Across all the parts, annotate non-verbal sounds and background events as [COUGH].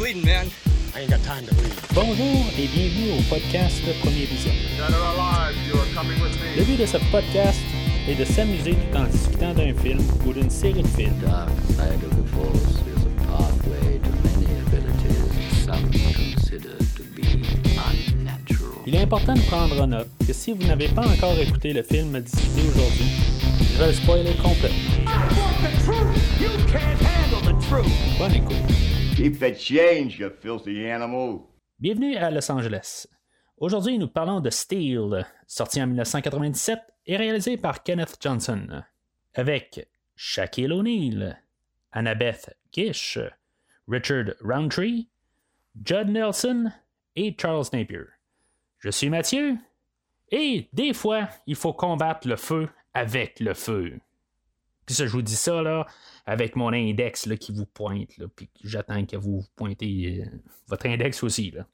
bleeding, man. I ain't got time to bleed. Bonjour et bienvenue au podcast Premier Vision. Le but de ce podcast est de s'amuser tout en discutant d'un film ou d'une série de films. dark side of the force is a pathway to many abilities some consider to be unnatural. Il est important de prendre en note que si vous n'avez pas encore écouté le film discuté aujourd'hui, je vais le spoiler complet. Bonne écoute. Keep the change, you filthy animal. Bienvenue à Los Angeles. Aujourd'hui, nous parlons de Steel, sorti en 1997 et réalisé par Kenneth Johnson, avec Shaquille O'Neal, Annabeth Gish, Richard Roundtree, Judd Nelson et Charles Napier. Je suis Mathieu, et des fois, il faut combattre le feu avec le feu. Puis ça, je vous dis ça là, avec mon index là, qui vous pointe, là, puis j'attends que vous pointez euh, votre index aussi. Là.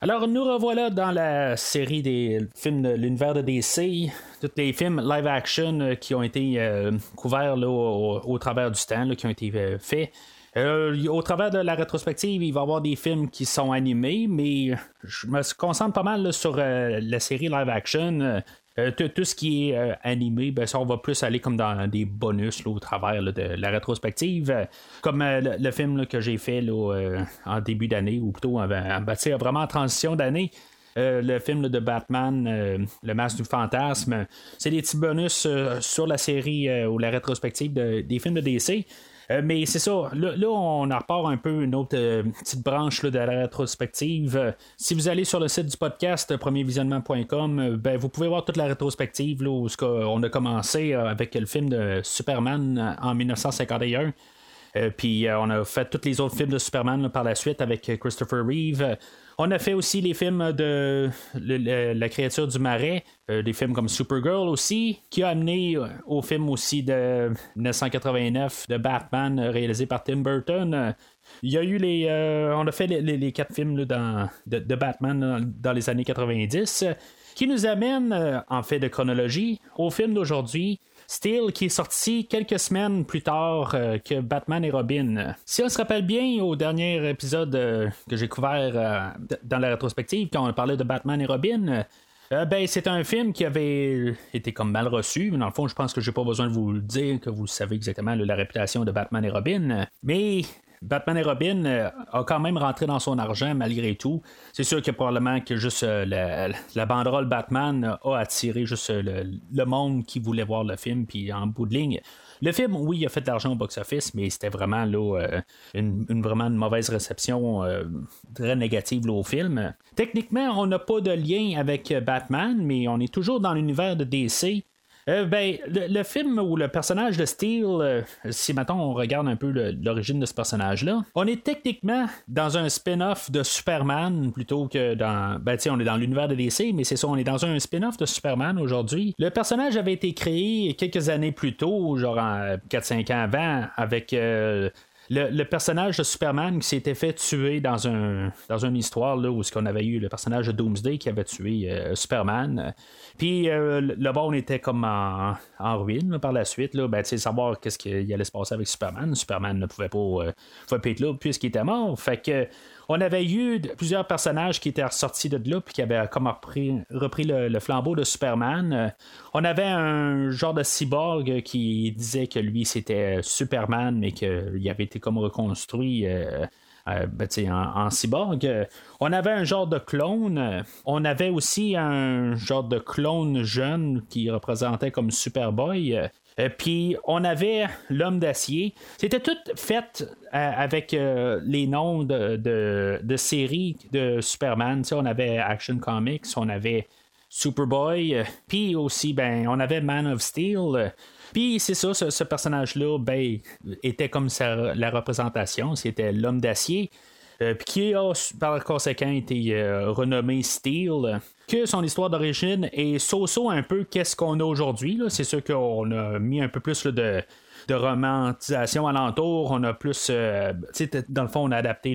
Alors, nous revoilà dans la série des films de l'univers de DC, tous les films live action euh, qui ont été euh, couverts là, au, travers du temps, qui ont été faits. Au travers de la rétrospective, il va y avoir des films qui sont animés, mais je me concentre pas mal sur la série live action. Euh, tout, ce qui est euh, animé, ben, ça, on va plus aller comme dans des bonus là, au travers de la rétrospective. Euh, comme le, film que j'ai fait en début d'année, ou plutôt en, en- vraiment en transition d'année. Le film de Batman, Le Masque du Fantasme, c'est des petits bonus sur la série ou la rétrospective de- des films de DC. Euh, mais c'est ça, là, là, on en repart un peu une autre euh, petite branche là, de la rétrospective. Si vous allez sur le site du podcast euh, premiervisionnement.com, ben, vous pouvez voir toute la rétrospective là, où on a commencé avec le film de Superman en 1951. Euh, puis on a fait tous les autres films de Superman par la suite avec Christopher Reeve. On a fait aussi les films de La créature du marais, euh, des films comme Supergirl aussi, qui a amené euh, au film aussi de 1989 de Batman euh, réalisé par Tim Burton. Il y a eu les. on a fait les, quatre films dans- de, Batman dans, dans les années 90, euh, qui nous amène, en fait de chronologie, au film d'aujourd'hui. Steel qui est sorti quelques semaines plus tard euh, que Batman et Robin. Si on se rappelle bien, au dernier épisode euh, que j'ai couvert euh, dans la rétrospective, quand on parlait de Batman et Robin, ben, c'est un film qui avait été comme mal reçu. Dans le fond, je pense que j'ai pas besoin de vous le dire, que vous savez exactement là, la réputation de Batman et Robin. Mais Batman et Robin euh, a quand même rentré dans son argent malgré tout. C'est sûr que probablement que juste euh, la, banderole Batman a attiré juste euh, le, monde qui voulait voir le film. Puis en bout de ligne, le film, oui, il a fait de l'argent au box-office, mais c'était vraiment là, une, vraiment mauvaise réception très négative au film. Techniquement, on n'a pas de lien avec Batman, mais on est toujours dans l'univers de DC. Euh, ben, le, film ou le personnage de Steel, euh, si maintenant on regarde un peu l'origine de ce personnage-là, on est techniquement dans un spin-off de Superman plutôt que dans. Ben, tu on est dans l'univers de DC, mais c'est ça, on est dans un spin-off de Superman aujourd'hui. Le personnage avait été créé quelques années plus tôt, genre en 4-5 ans avant, avec. euh, le, personnage de Superman qui s'était fait tuer dans un dans une histoire là, où qu'on avait eu le personnage de Doomsday qui avait tué euh, Superman. Puis euh, le monde était comme en, en ruine par la suite. Là, ben, savoir qu'est-ce qu'il allait se passer avec Superman. Superman ne pouvait pas, euh, pouvait là puisqu'il était mort. Fait que on avait eu plusieurs personnages qui étaient ressortis de là puis qui avaient comme repris, le flambeau de Superman. Euh, on avait un genre de cyborg qui disait que lui c'était Superman mais qu'il avait été comme reconstruit. euh, euh, ben, en, cyborg. Euh, On avait un genre de clone. On avait aussi un genre de clone jeune qui représentait comme Superboy. Euh, Puis on avait l'homme d'acier. C'était tout fait euh, avec les noms de, de, séries de Superman. On avait Action Comics, on avait Superboy, euh, puis aussi, ben, on avait Man of Steel. euh, puis c'est ça, ce, personnage-là, ben, était comme la représentation, c'était l'homme d'acier. euh, qui a par conséquent été renommé Steel, que son histoire d'origine est so-so un peu qu'est-ce qu'on a aujourd'hui. C'est sûr qu'on a mis un peu plus de, de romantisation alentour. On a plus. dans le fond, on a adapté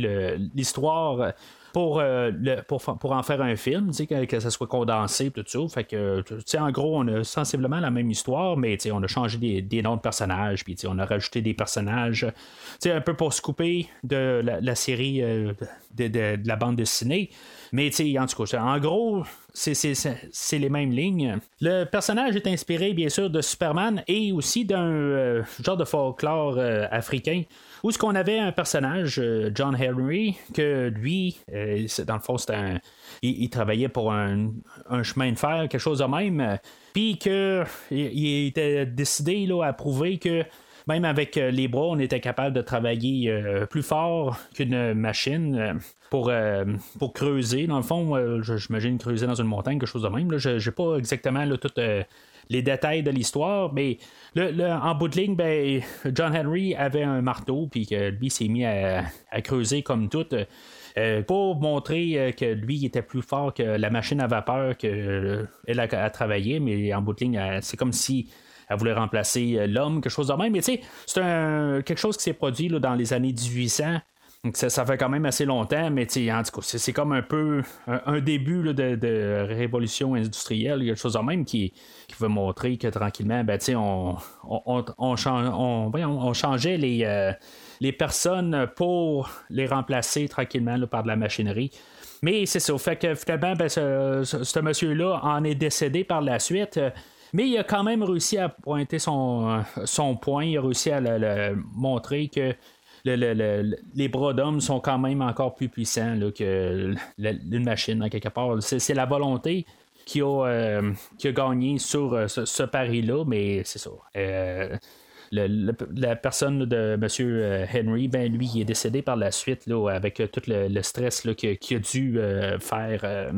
l'histoire. Pour, euh, pour, pour en faire un film, que, ça soit condensé, tout ça. En gros, on a sensiblement la même histoire, mais on a changé des, noms de personnages, puis on a rajouté des personnages, un peu pour se couper de la, série euh, de, la bande dessinée. Mais en tout cas, en gros, c'est- les mêmes lignes. Le personnage est inspiré, bien sûr, de Superman et aussi d'un euh, genre de folklore africain. Où est-ce qu'on avait un personnage, euh, John Henry, que lui, euh, dans le fond, c'était un. Il, il travaillait pour un, chemin de fer, quelque chose de même. Puis que il, était décidé là, à prouver que même avec euh, les bras, on était capable de travailler plus fort qu'une machine pour, pour creuser. Dans le fond, j'imagine creuser dans une montagne, quelque chose de même. Je n'ai pas exactement là, tout. Euh, les détails de l'histoire, mais le, le- en bout de ligne, ben, John Henry avait un marteau, puis que lui s'est mis à, à creuser comme tout. euh, pour montrer euh, que lui était plus fort que la machine à vapeur qu'elle a, a travaillé, mais en bout de ligne, c'est comme si elle voulait remplacer euh, l'homme, quelque chose de même. Mais tu sais, c'est quelque chose qui s'est produit là, dans les années 1800. Donc ça, ça fait quand même assez longtemps, mais en tout cas, c'est, comme un peu un, début là, de, de révolution industrielle, quelque chose de même qui, qui veut montrer que tranquillement, ben, on, on, on, on changeait les, euh, les personnes pour les remplacer tranquillement par de la machinerie. Mais c'est ça. Fait que finalement, ben, ce, ce- monsieur-là en est décédé par la suite. Mais il a quand même réussi à pointer son, son point. Il a réussi à le montrer que le- le- le- les bras d'homme sont quand même encore plus puissants que une machine, en quelque part. C'est, la volonté qui a, euh, gagné sur euh, ce, pari-là, mais c'est ça. Euh, la personne de M. Henry, ben lui, il est décédé par la suite avec tout le, stress qu'il a dû faire,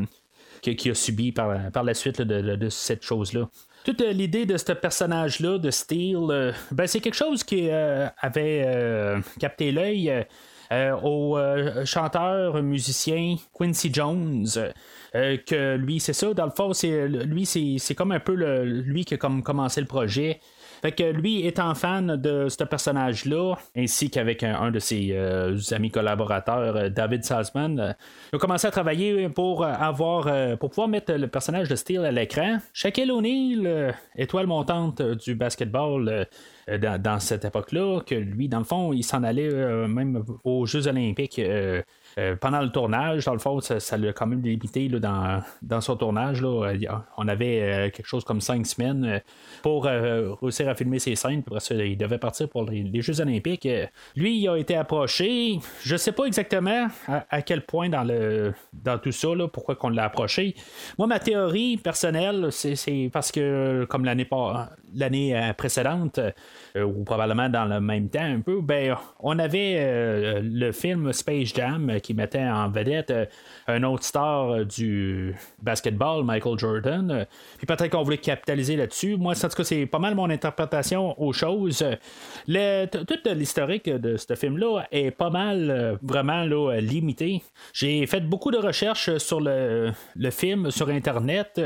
qu'il a subi par, la suite de cette chose-là. Toute euh, l'idée de ce personnage-là, de Steel, euh, ben, c'est quelque chose qui euh, avait capté l'œil. au chanteur musicien Quincy Jones que lui c'est ça dans le fond c'est lui c'est, comme un peu lui qui a comme commencé le projet fait que lui étant fan de ce personnage-là, ainsi qu'avec un, de ses euh, amis collaborateurs, euh, David Salzman, euh, il a commencé à travailler pour avoir pour pouvoir mettre le personnage de Steel à l'écran. Shaquille O'Neal, étoile montante du basketball dans, dans cette époque-là, que lui, dans le fond, il s'en allait même aux Jeux Olympiques. Euh, pendant le tournage, dans le fond, ça, l'a quand même limité là, dans, dans son tournage. Là, Euh, on avait euh, quelque chose comme cinq semaines pour réussir à filmer ses scènes. Après ça, il devait partir pour les, Jeux Olympiques. Lui, il a été approché. Je sais pas exactement à, quel point dans le dans tout ça, pourquoi qu'on l'a approché. Moi, ma théorie personnelle, c'est, parce que comme l'année l'année précédente, ou probablement dans le même temps un peu, ben on avait le film Space Jam euh, qui mettait en vedette euh, un autre star euh, du basketball, Michael Jordan. Puis peut-être qu'on voulait capitaliser là-dessus. Moi, en tout cas, c'est pas mal mon interprétation aux choses. Le- t- toute l'historique de ce film-là est pas mal euh, vraiment limité. J'ai fait beaucoup de recherches sur le, film sur Internet.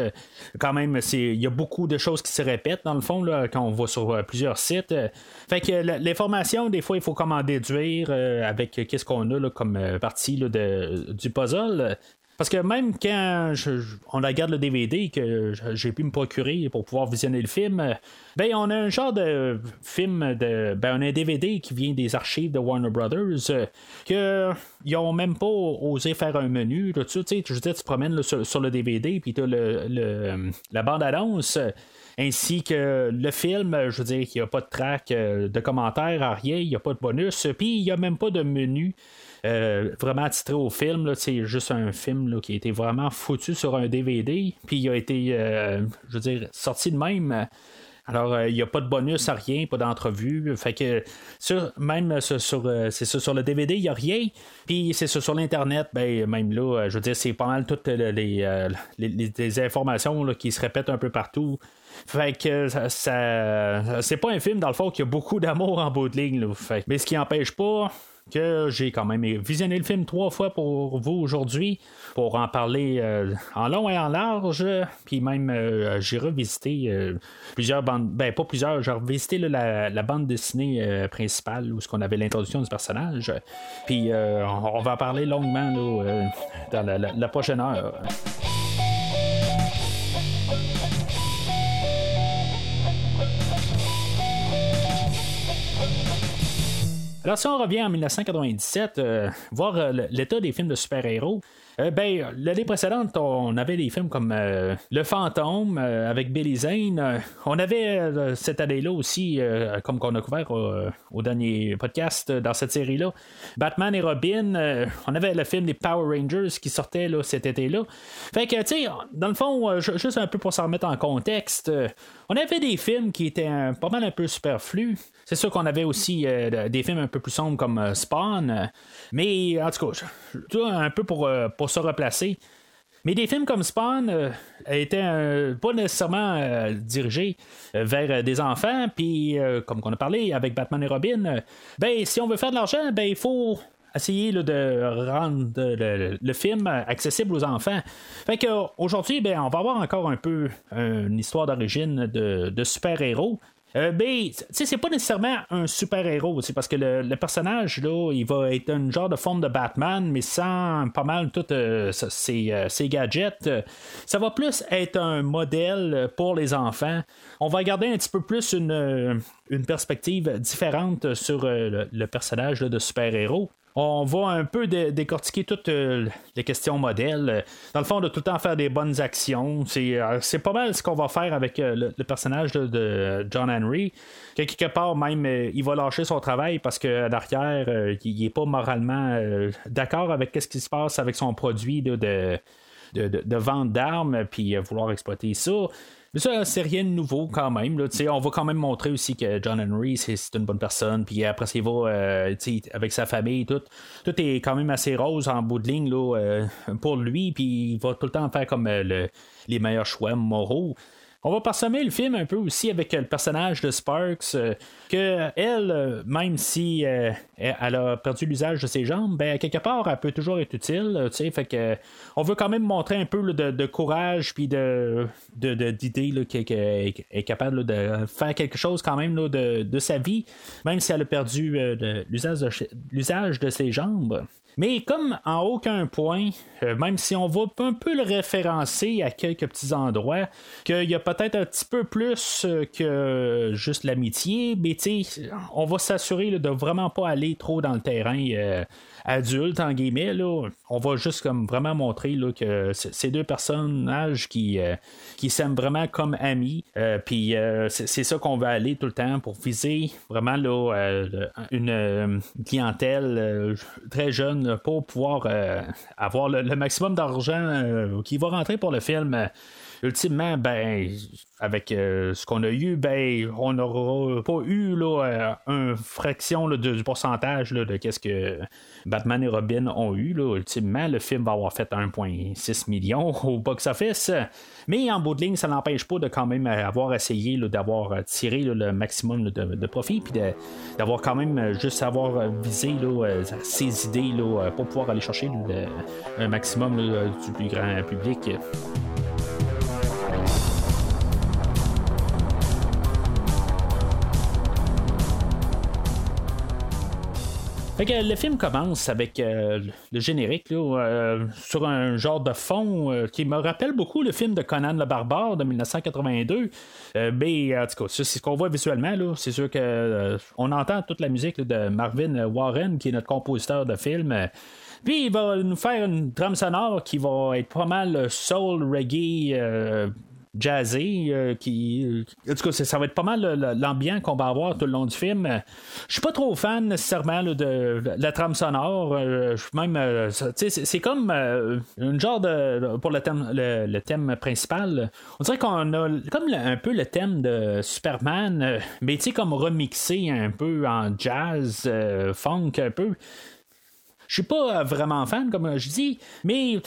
Quand même, il y a beaucoup de choses qui se répètent dans le fond là, quand on va sur plusieurs sites. Fait que l'information, des fois, il faut comment déduire avec qu'est-ce qu'on a comme euh, du puzzle. Parce que même quand on regarde le DVD que j'ai pu me procurer pour pouvoir visionner le film, ben on a un genre de film de. Ben on a un DVD qui vient des archives de Warner Brothers euh, que ils ont même pas osé faire un menu. Tu je veux tu te promènes sur, le DVD puis tu le, le- la bande-annonce. euh, ainsi que le film, je veux dire, il n'y a pas de track euh, de commentaires, rien, il n'y a pas de bonus, puis il n'y a même pas de menu euh, vraiment titré au film. C'est juste un film qui a été vraiment foutu sur un DVD, puis il a été, euh, je veux dire, sorti de même. Alors, euh, il n'y a pas de bonus à rien, pas d'entrevue. Fait que, sur, même sur, sur, sur le DVD, il n'y a rien. Puis, c'est ça, sur l'Internet, ben, même là, je veux dire, c'est pas mal toutes les, informations qui se répètent un peu partout. Fait que ça, c'est pas un film dans le fond qui a beaucoup d'amour en bout de ligne. là. Mais ce qui n'empêche pas que j'ai quand même visionné le film trois fois pour vous aujourd'hui, pour en parler en long et en large. Puis même, j'ai revisité plusieurs bandes, ben pas plusieurs, j'ai revisité la, bande dessinée principale où ce qu'on avait l'introduction du personnage. Puis on, va en parler longuement dans la prochaine heure. Alors, si on revient en 1997, euh, voir euh, l'état des films de super-héros, euh, ben, l'année précédente, on avait des films comme Le Fantôme avec Billy Zane. on avait cette année-là aussi, comme qu'on a couvert au dernier podcast dans cette série-là, Batman et Robin. on avait le film des Power Rangers qui sortait là, cet été-là. Fait que, tu sais, dans le fond, juste un peu pour s'en remettre en contexte, on avait des films qui étaient pas mal un peu superflus. C'est sûr qu'on avait aussi des films un peu plus sombres comme Spawn. mais en tout cas, un peu pour pour se replacer. Mais des films comme Spawn euh, étaient euh, pas nécessairement euh, dirigés vers des enfants, puis comme on a parlé avec Batman et Robin, ben si on veut faire de l'argent, ben il faut essayer de rendre le, film accessible aux enfants. Fait que aujourd'hui, ben, on va avoir encore un peu une histoire d'origine de, super-héros. Euh, ben, c'est pas nécessairement un super-héros, c'est parce que le, personnage, là, il va être un genre de forme de Batman, mais sans pas mal tous euh, euh, ses, gadgets. Ça va plus être un modèle pour les enfants. On va garder un petit peu plus une, une perspective différente sur le, personnage de super-héros on va un peu décortiquer toutes euh, les questions modèles. Dans le fond, de tout le temps faire des bonnes actions. C'est, euh, pas mal ce qu'on va faire avec euh, le, personnage de, John Henry. quelque part, même, il va lâcher son travail parce que derrière, il n'est pas moralement d'accord avec ce qui se passe avec son produit de, de, vente d'armes, puis vouloir exploiter ça. Mais ça, c'est rien de nouveau quand même. Là. On va quand même montrer aussi que John Henry, c'est, une bonne personne. Puis après, il va euh, avec sa famille, tout. Tout est quand même assez rose en bout de ligne là, euh, pour lui. Puis il va tout le temps faire comme euh, les meilleurs choix moraux. On va parsemer le film un peu aussi avec le personnage de Sparks, que elle, même si elle a perdu l'usage de ses jambes, ben quelque part, elle peut toujours être utile. fait que on veut quand même montrer un peu de, courage puis de, d'idée qu'elle est capable de faire quelque chose quand même de, sa vie, même si elle a perdu l'usage de ses jambes. Mais comme en aucun point, euh, même si on va un peu le référencer à quelques petits endroits, qu'il y a peut-être un petit peu plus euh, que juste l'amitié, mais on va s'assurer de vraiment pas aller trop dans le terrain euh, adulte, en guillemets. Là. On va juste comme vraiment montrer là, que ces deux personnages qui, qui s'aiment vraiment comme amis. Puis c'est ça qu'on va aller tout le temps pour viser vraiment là, une clientèle très jeune pour pouvoir euh, avoir le, maximum d'argent euh, qui va rentrer pour le film ultimement, ben, avec euh, ce qu'on a eu, ben, on n'aura pas eu là, une fraction du pourcentage de qu'est-ce que Batman et Robin ont eu. Là. Ultimement, le film va avoir fait 1,6 million [LAUGHS] au box-office. Mais en bout de ligne, ça n'empêche pas de quand même avoir essayé d'avoir tiré le maximum de, profit, puis d'avoir quand même juste avoir visé ses idées pour pouvoir aller chercher un maximum du plus grand public. Le film commence avec euh, le générique euh, sur un genre de fond euh, qui me rappelle beaucoup le film de Conan le Barbare de 1982. mais en tout cas, c'est ce qu'on voit visuellement. C'est sûr qu'on on entend toute la musique de Marvin Warren, qui est notre compositeur de film. Puis il va nous faire une trame sonore qui va être pas mal soul, reggae, jazzé, euh, qui. Euh, en tout cas, ça va être pas mal l'ambiance qu'on va avoir tout le long du film. Je suis pas trop fan nécessairement de, la trame sonore. Euh, même, c'est comme une genre de. Pour le thème, le, thème principal, on dirait qu'on a comme un peu le thème de Superman, mais tu sais, comme remixé un peu en jazz, funk un peu. Je suis pas euh, vraiment fan, comme je dis, mais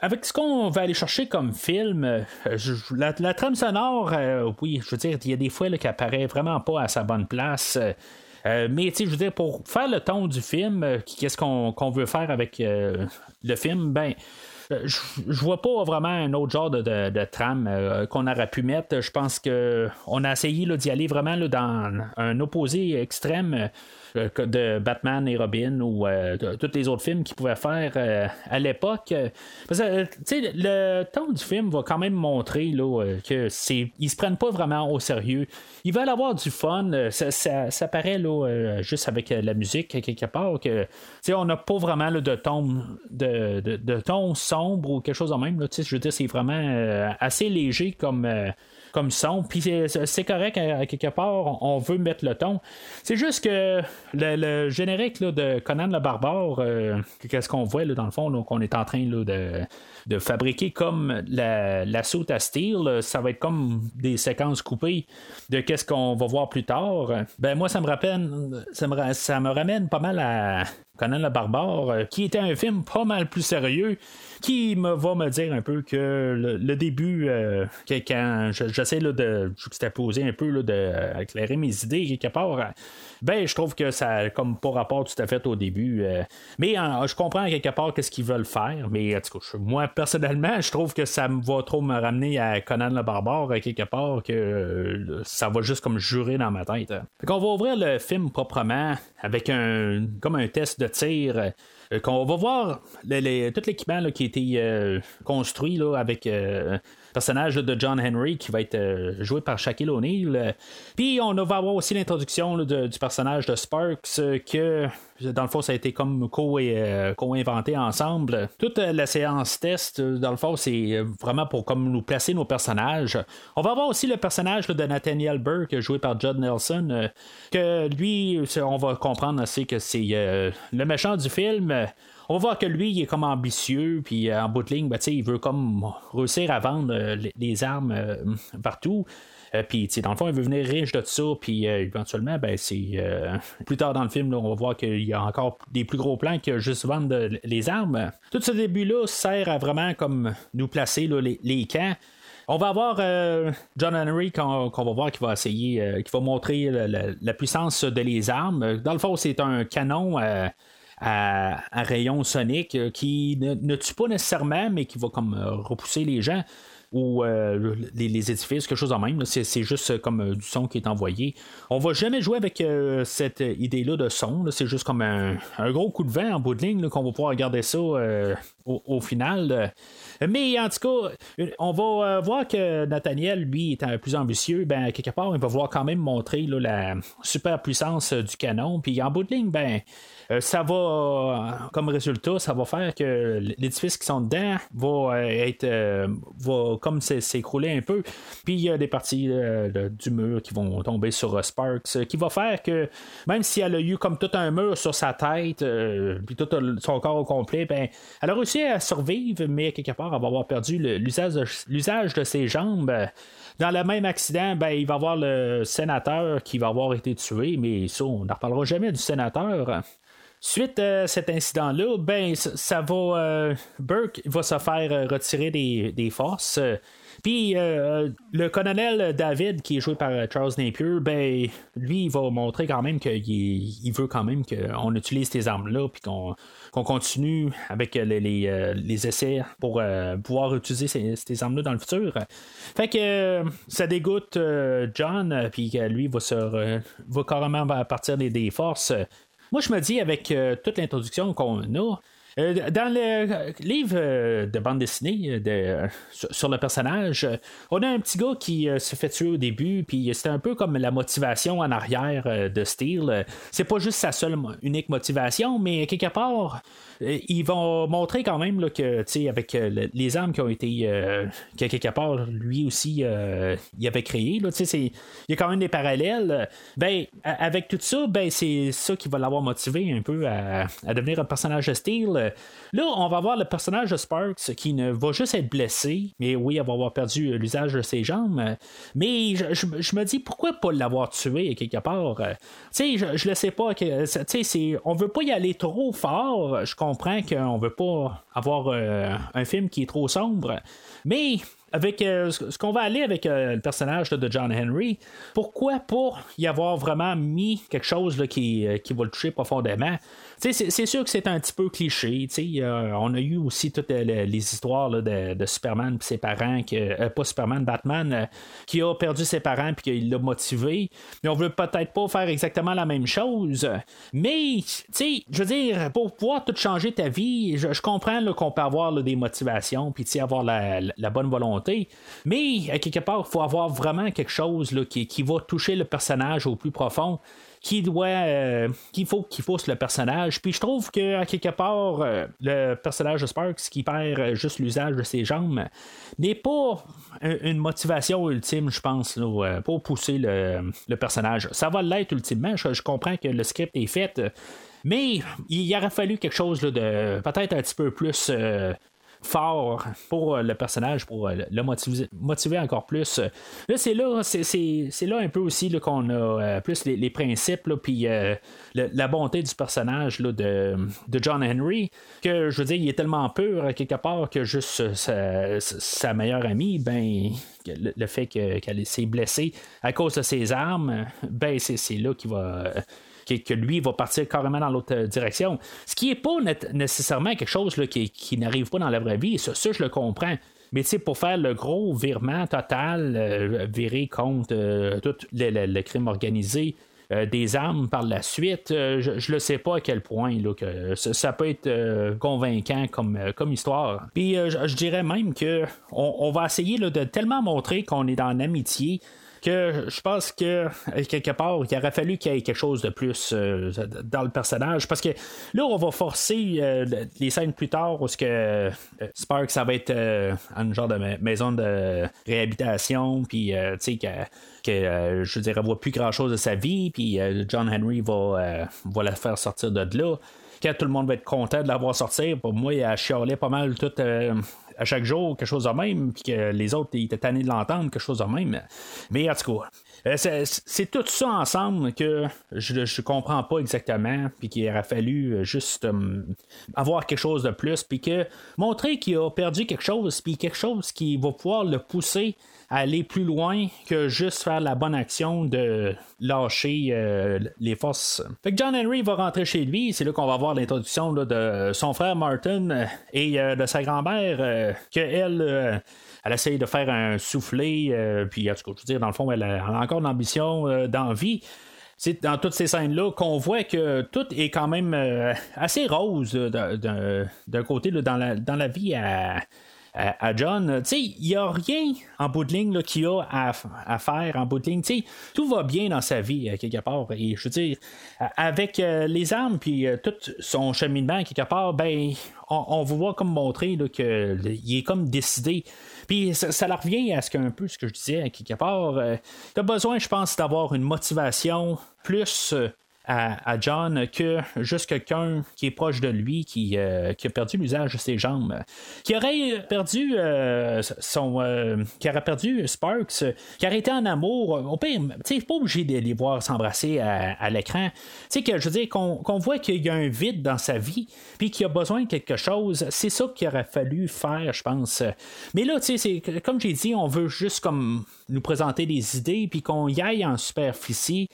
avec ce qu'on va aller chercher comme film, euh, la, trame sonore, euh, oui, je veux dire, il y a des fois qui apparaît vraiment pas à sa bonne place. mais je veux dire, pour faire le ton du film, qu'est-ce qu'on, veut faire avec le film, ben je, vois pas vraiment un autre genre de, trame qu'on aurait pu mettre. Je pense qu'on a essayé d'y aller vraiment dans un opposé extrême euh, de Batman et Robin ou euh, tous les autres films qu'ils pouvaient faire euh, à l'époque. Parce que, le ton du film va quand même montrer là, que c'est, ils se prennent pas vraiment au sérieux. Ils veulent avoir du fun. Ça, ça, paraît là, juste avec la musique quelque part que, on n'a pas vraiment de ton de, de, ton sombre ou quelque chose de même. Là, je veux c'est vraiment assez léger comme comme son. Puis c'est correct à, quelque part, on veut mettre le ton. C'est juste que le, générique de Conan le barbare, euh, qu'est-ce qu'on voit là, dans le fond, qu'on est en train de, de fabriquer comme la, la soute à steel, ça va être comme des séquences coupées de qu'est-ce qu'on va voir plus tard. Ben moi, ça me rappelle, ça me, ça me ramène pas mal à Conan le barbare, euh, qui était un film pas mal plus sérieux, qui me va me dire un peu que le, début, euh, quand j'essaie de juxtaposer un peu là, de éclairer mes idées quelque part, ben je trouve que ça comme pas rapport tout à fait au début. Euh, mais je comprends quelque part qu'est-ce qu'ils veulent faire, mais moi personnellement, je trouve que ça va trop me ramener à Conan le barbare quelque part que ça va juste comme jurer dans ma tête. Fait qu'on va ouvrir le film proprement avec un comme un test de tir. Euh, qu'on va voir tout l'équipement qui a été euh, construit avec euh, personnage de John Henry qui va être euh, joué par Shaquille O'Neal. Puis on va avoir aussi l'introduction du personnage de Sparks euh, que dans le fond, ça a été comme euh, co-inventé ensemble. Toute la séance test, dans le fond, c'est vraiment pour comme nous placer nos personnages. On va avoir aussi le personnage de Nathaniel Burke, joué par Judd Nelson, que lui, on va comprendre aussi que c'est le méchant du film on va voir que lui, il est comme ambitieux, puis euh, en bout de ligne, ben, il veut comme réussir à vendre euh, les, armes euh, partout. puis, dans le fond, il veut venir riche de tout ça, puis éventuellement, ben, c'est plus tard dans le film, on va voir qu'il y a encore des plus gros plans que juste vendre les armes. Tout ce début-là sert à vraiment comme nous placer les, camps. On va avoir John Henry qu'on va voir qui va essayer, qui va montrer la, puissance de les armes. Dans le fond, c'est un canon à, rayon sonique euh, qui ne, tue pas nécessairement, mais qui va comme euh, repousser les gens ou euh, les, édifices, quelque chose en même. C'est, juste comme du son qui est envoyé. On va jamais jouer avec cette idée-là de son. C'est juste comme un, gros coup de vent en bout de ligne qu'on va pouvoir regarder ça au, final. Mais en tout cas, on va voir que Nathaniel, lui, étant plus ambitieux, ben, quelque part, il va vouloir quand même montrer la super puissance du canon. Puis en bout de ligne, ben, ça va, euh, comme résultat, ça va faire que l'édifice qui sont dedans va euh, être, va comme s'écrouler un peu. Puis il y a des parties du mur qui vont tomber sur Sparks, qui va faire que même si elle a eu comme tout un mur sur sa tête, puis tout son corps au complet, ben, elle a réussi à survivre, mais quelque part, elle va avoir perdu l'usage de, de ses jambes. Dans le même accident, ben, il va y avoir le sénateur qui va avoir été tué, mais ça, on n'en reparlera jamais du sénateur. Suite à cet incident-là, ben, ça, va. Euh, Burke va se faire euh, retirer des, forces. Puis euh, le colonel David, qui est joué par Charles Napier, ben, lui, il va montrer quand même qu'il il veut quand même qu'on utilise ces armes-là, puis qu'on continue avec les, essais pour pouvoir utiliser ces, armes-là dans le futur. Fait que ça dégoûte John, puis lui va, se, va carrément partir des forces. Moi, je me dis, avec euh, toute l'introduction qu'on a, dans le livre euh, de bande dessinée sur, le personnage, on a un petit gars qui se fait tuer au début, puis c'est un peu comme la motivation en arrière de Steel. C'est pas juste sa seule unique motivation, mais quelque part, euh, ils vont montrer quand même que, avec euh, les armes qui ont été, euh, quelque part, lui aussi, il avait créé, là, il y a quand même des parallèles. Ben, avec tout ça, ben, c'est ça qui va l'avoir motivé un peu à, devenir un personnage de style. Là, on va voir le personnage de Sparks qui ne va juste être blessé, mais oui, elle va avoir perdu l'usage de ses jambes. Mais je, me dis, pourquoi pas l'avoir tué quelque part? Tu sais, je, je le sais pas. Que, on veut pas y aller trop fort. Je comprends qu'on veut pas avoir euh, un film qui est trop sombre, mais avec euh, ce qu'on va aller avec euh, le personnage de John Henry, pourquoi pas y avoir vraiment mis quelque chose qui, qui va le toucher profondément? C'est sûr que c'est un petit peu cliché. on a eu aussi toutes les, histoires de, Superman et ses parents, que, pas Superman, Batman, qui a perdu ses parents puis qu'il l'a motivé. Mais on veut peut-être pas faire exactement la même chose. Mais, je veux dire, pour pouvoir tout changer ta vie, je, comprends qu'on peut avoir des motivations puis avoir la, bonne volonté. Mais, quelque part, il faut avoir vraiment quelque chose qui va toucher le personnage au plus profond qui doit euh, qu'il faut qu'il fausse le personnage. Puis je trouve que à quelque part, euh, le personnage de Sparks qui perd euh, juste l'usage de ses jambes n'est pas une motivation ultime, je pense, pour pousser le, personnage. Ça va l'être ultimement. Je, comprends que le script est fait. Mais il aurait fallu quelque chose de peut-être un petit peu plus fort pour euh, le personnage, pour euh, le motiver, encore plus. Là, c'est là, c'est, là un peu aussi qu'on a euh, plus les, principes, puis la bonté du personnage là, de, John Henry, que je veux dire, il est tellement pur quelque part que juste sa, meilleure amie, ben, le, fait qu'elle s'est blessée à cause de ses armes, ben, c'est là qu'il va que, lui va partir carrément dans l'autre euh, direction. Ce qui n'est pas nécessairement quelque chose qui, n'arrive pas dans la vraie vie. Ça, je le comprends. Mais pour faire le gros virement total, euh, virer contre euh, tout le, crime organisé, des armes par la suite, je ne sais pas à quel point que ça, peut être convaincant comme, comme histoire. Puis je, dirais même que on, va essayer de tellement montrer qu'on est dans l'amitié que je pense que quelque part, il aurait fallu qu'il y ait quelque chose de plus euh, dans le personnage. Parce que là, on va forcer euh, les scènes plus tard où ce que euh, Spark, ça va être un genre de maison de réhabilitation, puis tu sais que. je dirais, voit plus grand chose de sa vie, puis John Henry va, va la faire sortir de là tout le monde va être content de l'avoir sorti. Pour moi, il a chialé pas mal tout à chaque jour quelque chose de même, puis que les autres étaient tannés de l'entendre, quelque chose de même. Mais en tout cas, euh, c'est tout ça ensemble que je ne comprends pas exactement, puis qu'il aurait fallu euh, juste euh, avoir quelque chose de plus, puis que montrer qu'il a perdu quelque chose, puis quelque chose qui va pouvoir le pousser aller plus loin que juste faire la bonne action de lâcher euh, les forces. Fait que John Henry va rentrer chez lui, c'est là qu'on va voir l'introduction de son frère Martin et euh, de sa grand-mère, euh, qu'elle elle essaye de faire un soufflé, puis en tout cas, je veux dire, dans le fond, elle a, encore une ambition d'envie c'est dans toutes ces scènes-là qu'on voit que tout est quand même assez rose d'un côté dans, la, dans la vie à, à, John. Tu sais, il n'y a rien en bout de ligne qu'il a à, faire en bout de ligne. Tout va bien dans sa vie, euh, quelque part. Et je veux dire, avec euh, les armes puis euh, tout son cheminement, quelque part, ben, on, on voit comme montrer qu'il est comme décidé. Puis ça, ça revient à ce qu'un peu ce que je disais, quelque part. tu as besoin, je pense, d'avoir une motivation plus à, John que juste quelqu'un qui est proche de lui qui, euh, a perdu l'usage de ses jambes. Qui aurait perdu euh, son. Euh, qui aurait perdu Sparks, qui aurait été en amour. Au pire, pas obligé de les voir s'embrasser à, l'écran. Tu sais, je veux dire, qu'on voit qu'il y a un vide dans sa vie, puis qu'il a besoin de quelque chose. C'est ça qu'il aurait fallu faire, je pense. Mais là, tu sais, comme j'ai dit, on veut juste comme nous présenter des idées, puis qu'on y aille en superficie.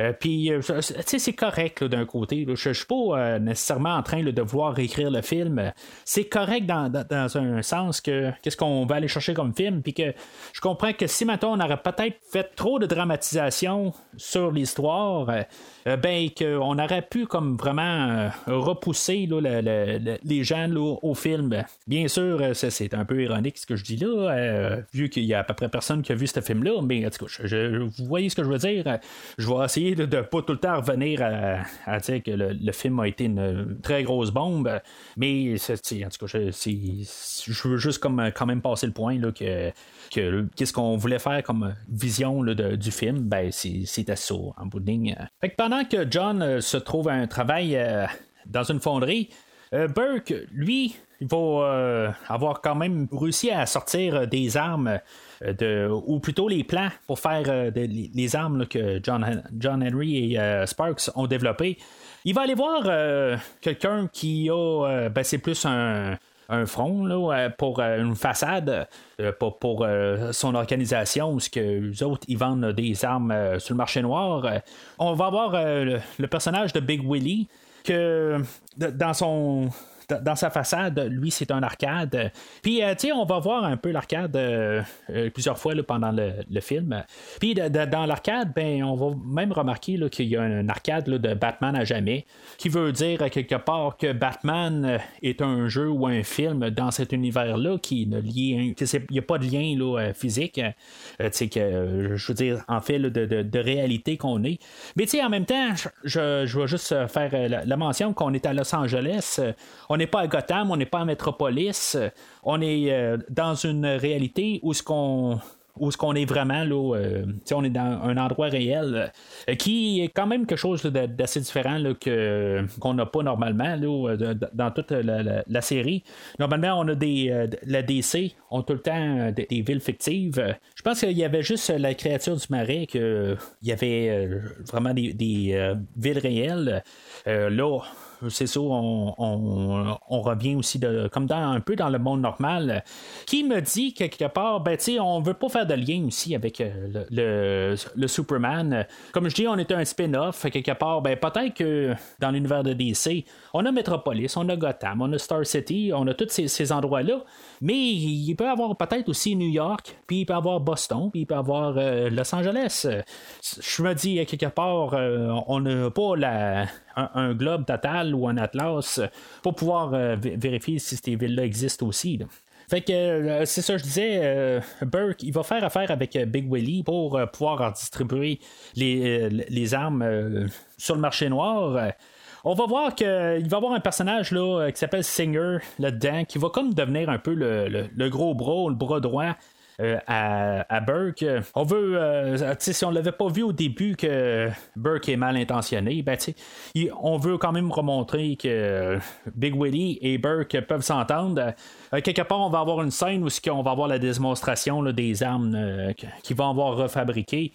Euh, puis, euh, tu sais, c'est correct d'un côté. Je ne suis pas euh, nécessairement en train de vouloir réécrire le film. C'est correct dans, un sens que qu'est-ce qu'on va aller chercher comme film. Puis que je comprends que si maintenant on aurait peut-être fait trop de dramatisation sur l'histoire, ben qu'on aurait pu comme vraiment repousser les gens au film. Bien sûr, c'est un peu ironique ce que je dis là, vu qu'il y a à peu près personne qui a vu ce film-là. Mais en tout cas, vous voyez ce que je veux dire. Je vais essayer de ne pas tout le temps revenir à, dire que le, film a été une très grosse bombe. Mais en tout cas, je, veux juste comme, quand même passer le point là, que, qu'est-ce qu'on voulait faire comme vision du film, ben c'était ça en bout de ligne. pendant que John euh, se trouve un travail euh, dans une fonderie, euh, Burke, lui, il va avoir quand même réussi à sortir des armes ou plutôt les plans pour faire les, armes que John, Henry et Sparks ont développées. Il va aller voir quelqu'un qui a, ben, c'est plus un, un front là, pour une façade, pas pour son organisation, où que les autres ils vendent des armes sur le marché noir. on va avoir le, personnage de Big Willie que dans son dans sa façade, lui, c'est un arcade. Puis, euh, tu sais, on va voir un peu l'arcade euh, euh, plusieurs fois pendant le, film. Puis, dans l'arcade, ben, on va même remarquer qu'il y a un arcade de Batman à jamais, qui veut dire quelque part que Batman est un jeu ou un film dans cet univers-là qui ne lie, il n'y a pas de lien là, physique. tu sais, que, je veux dire, en fait, de, réalité qu'on est. Mais, tu sais, en même temps, je, vais juste faire la mention qu'on est à Los Angeles. On n'est pas à Gotham, on n'est pas à Metropolis, on est euh, dans une réalité où ce qu'on où ce qu'on est vraiment là, euh, on est dans un endroit réel euh, qui est quand même quelque chose d'assez différent que, qu'on n'a pas normalement dans toute la, série. Normalement, on a des la DC, on tout le temps des, villes fictives. Je pense qu'il y avait juste la créature du marais qu'il y avait vraiment des, des villes réelles. là, c'est ça, on, revient aussi de, comme dans, un peu dans le monde normal, qui me dit quelque part, ben tu on veut pas faire de lien aussi avec euh, le, Superman. Comme je dis, on est un spin-off, quelque part, ben peut-être que dans l'univers de DC, on a Metropolis, on a Gotham, on a Star City, on a tous ces, endroits-là, mais il peut y avoir peut-être aussi New York, puis il peut y avoir Boston, puis il peut y avoir euh, Los Angeles. Je me dis, quelque part, euh, on n'a pas la, un, globe total ou un atlas pour pouvoir euh, vérifier si ces villes-là existent aussi. Fait que euh, c'est ça, je disais, euh, Burke, il va faire affaire avec Big Willie pour pouvoir distribuer les, les armes sur le marché noir. On va voir qu'il va y avoir un personnage là, qui s'appelle Singer là-dedans, qui va comme devenir un peu le, le gros bras, le bras droit euh, à, Burke. On veut, euh, si on l'avait pas vu au début que Burke est mal intentionné, ben, on veut quand même remontrer que Big Willie et Burke peuvent s'entendre. Euh, quelque part, on va avoir une scène où on va avoir la démonstration des armes qu'ils vont avoir refabriquées.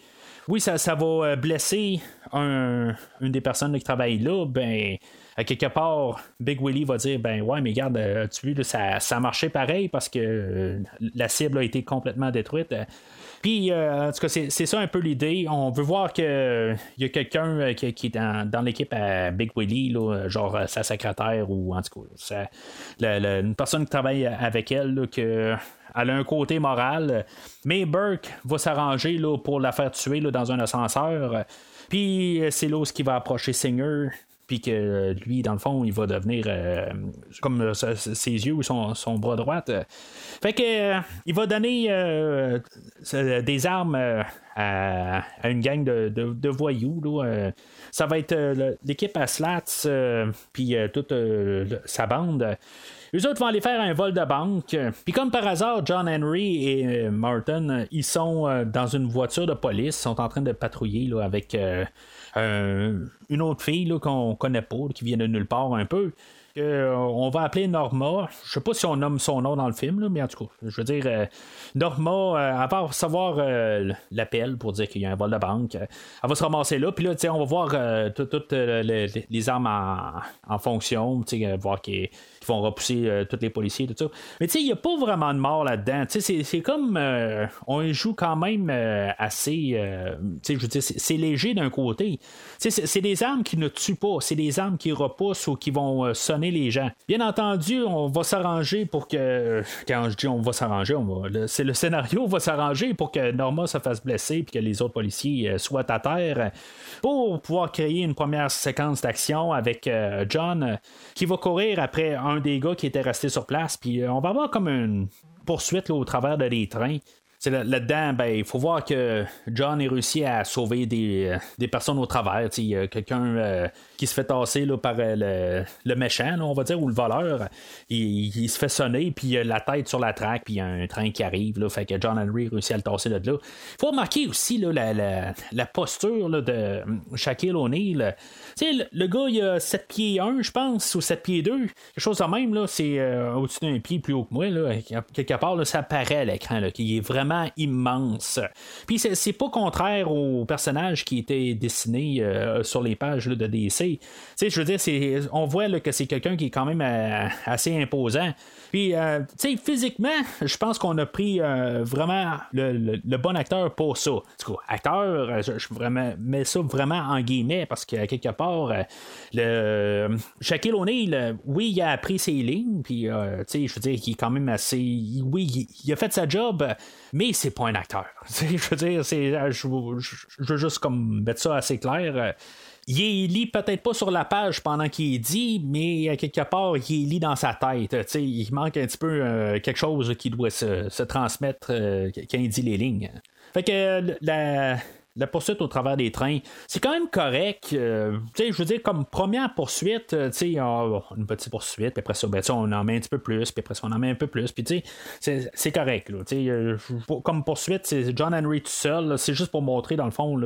Oui, ça, ça va blesser une des personnes qui travaillent là, ben quelque part, Big Willie va dire ben ouais, mais regarde, euh, tu vu, ça, ça a marché pareil parce que euh, la cible a été complètement détruite. Puis, euh, en tout cas, c'est, ça un peu l'idée. On veut voir qu'il y a quelqu'un qui, est dans, l'équipe à Big Willie, genre sa secrétaire ou en tout cas, une personne qui travaille avec elle, que elle a un côté moral. Mais Burke va s'arranger là, pour la faire tuer là, dans un ascenseur. Puis c'est là où qui va approcher Singer puis que euh, lui, dans le fond, il va devenir euh, comme euh, ses yeux ou son, bras droit. Fait que il va donner des armes à, une gang de, voyous. ça va être l'équipe à Slats, puis toute sa bande. Les autres vont aller faire un vol de banque. Puis comme par hasard, John Henry et Martin, ils sont dans une voiture de police, sont en train de patrouiller là, avec une autre fille qu'on connaît pas, qui vient de nulle part un peu. Euh, on va appeler Norma. Je sais pas si on nomme son nom dans le film, mais en tout cas, je veux dire, euh, Norma, euh, à part savoir l'appel pour dire qu'il y a un vol de banque, elle va se ramasser là, puis là, on va voir toutes les, armes en, fonction, voir qu'ils vont repousser tous les policiers, tout ça. Mais tu sais, il n'y a pas vraiment de mort là-dedans. C'est comme. on joue quand même assez. je veux dire, c'est léger d'un côté. C'est des armes qui ne tuent pas, c'est des armes qui repoussent ou qui vont sonner les gens. Bien entendu, on va s'arranger pour que. Quand je dis on va s'arranger, c'est le scénario va s'arranger pour que Norma se fasse blesser puis que les autres policiers euh, soient à terre pour pouvoir créer une première séquence d'action avec euh, John euh, qui va courir après un des gars qui était resté sur place. Puis on va avoir comme une poursuite au travers de des trains là-dedans, ben, il faut voir que John est réussi à sauver des, euh, personnes au travers. Il y a quelqu'un euh, qui se fait tasser là, par euh, le, méchant, on va dire, ou le voleur. Il, se fait sonner, puis il a la tête sur la traque, puis il y a un train qui arrive. Là, fait que John Henry réussit à le tasser de là. Il faut remarquer aussi là, la, posture de Shaquille O'Neal. Le, le gars, il a 7 pieds 1, je pense, ou 7 pieds 2. Quelque chose de même, là, c'est au-dessus d'un pied plus haut que moi. Là, quelque part, là, ça paraît à l'écran qu'il est vraiment immense. Puis c'est pas contraire au personnage qui était dessiné euh, sur les pages de DC. sais, je veux dire, on voit que c'est quelqu'un qui est quand même euh, assez imposant. Puis, euh, tu sais, physiquement, je pense qu'on a pris vraiment le, bon acteur pour ça. Du coup, acteur, je, vraiment, mets ça vraiment en guillemets parce que quelque part, le Shaquille O'Neal, oui, il a appris ses lignes, puis, tu sais, je veux dire, il est quand même assez. Oui, il, a fait sa job, mais c'est pas un acteur. [LAUGHS] Je veux dire, je, je, veux juste comme mettre ça assez clair il lit peut-être pas sur la page pendant qu'il dit, mais quelque part, il lit dans sa tête. il manque un petit peu euh, quelque chose qui doit se, transmettre euh, quand il dit les lignes. Fait que la, la poursuite au travers des trains, c'est quand même correct. Euh, je veux dire, comme première poursuite, euh, sais, une petite poursuite, puis après ça, ben, on en met un petit peu plus, puis après ça, on en met un peu plus, puis c'est correct. Là, euh, comme poursuite, c'est John Henry tout seul, c'est juste pour montrer, dans le fond,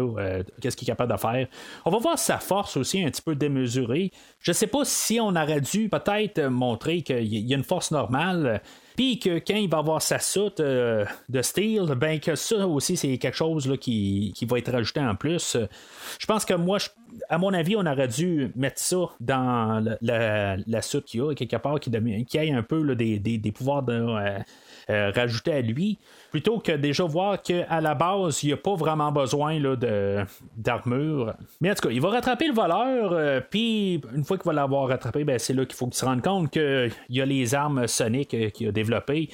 qu'est-ce qu'il est capable de faire. On va voir sa force aussi un petit peu démesurée. Je sais pas si on aurait dû peut-être montrer qu'il y a une force normale. Que quand il va avoir sa soute euh, de steel, ben que ça aussi c'est quelque chose là, qui, va être rajouté en plus. Je pense que moi, à mon avis, on aurait dû mettre ça dans la, la, soute qu'il y a, quelque part, qui, qui ait un peu des, pouvoirs de, euh, euh, rajoutés à lui plutôt que déjà voir qu'à la base, il n'y a pas vraiment besoin là, de, d'armure. Mais en tout cas, il va rattraper le voleur, puis une fois qu'il va l'avoir rattrapé, ben, c'est là qu'il faut qu'il se rende compte qu'il y a les armes soniques qu'il a développées.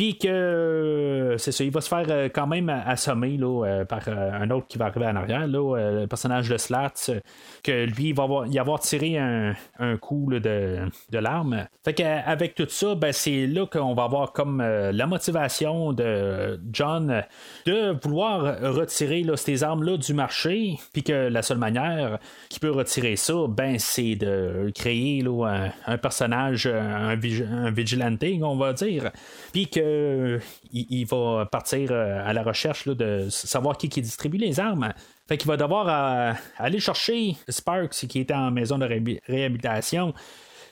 Puis que c'est ça, il va se faire euh, quand même assommer là, euh, par euh, un autre qui va arriver en arrière, là, le personnage de Slats, que lui, il va avoir, y avoir tiré un, coup de, de l'arme. Fait qu'avec tout ça, ben, c'est là qu'on va avoir comme la motivation de John de vouloir retirer là, ces armes-là du marché, puis que la seule manière qu'il peut retirer ça, ben, c'est de créer là, un, personnage, un, un vigilante, on va dire, puis que il, va partir euh, à la recherche de savoir qui, qui distribue les armes. Fait qu'il va devoir euh, aller chercher Sparks qui était en maison de réhabilitation.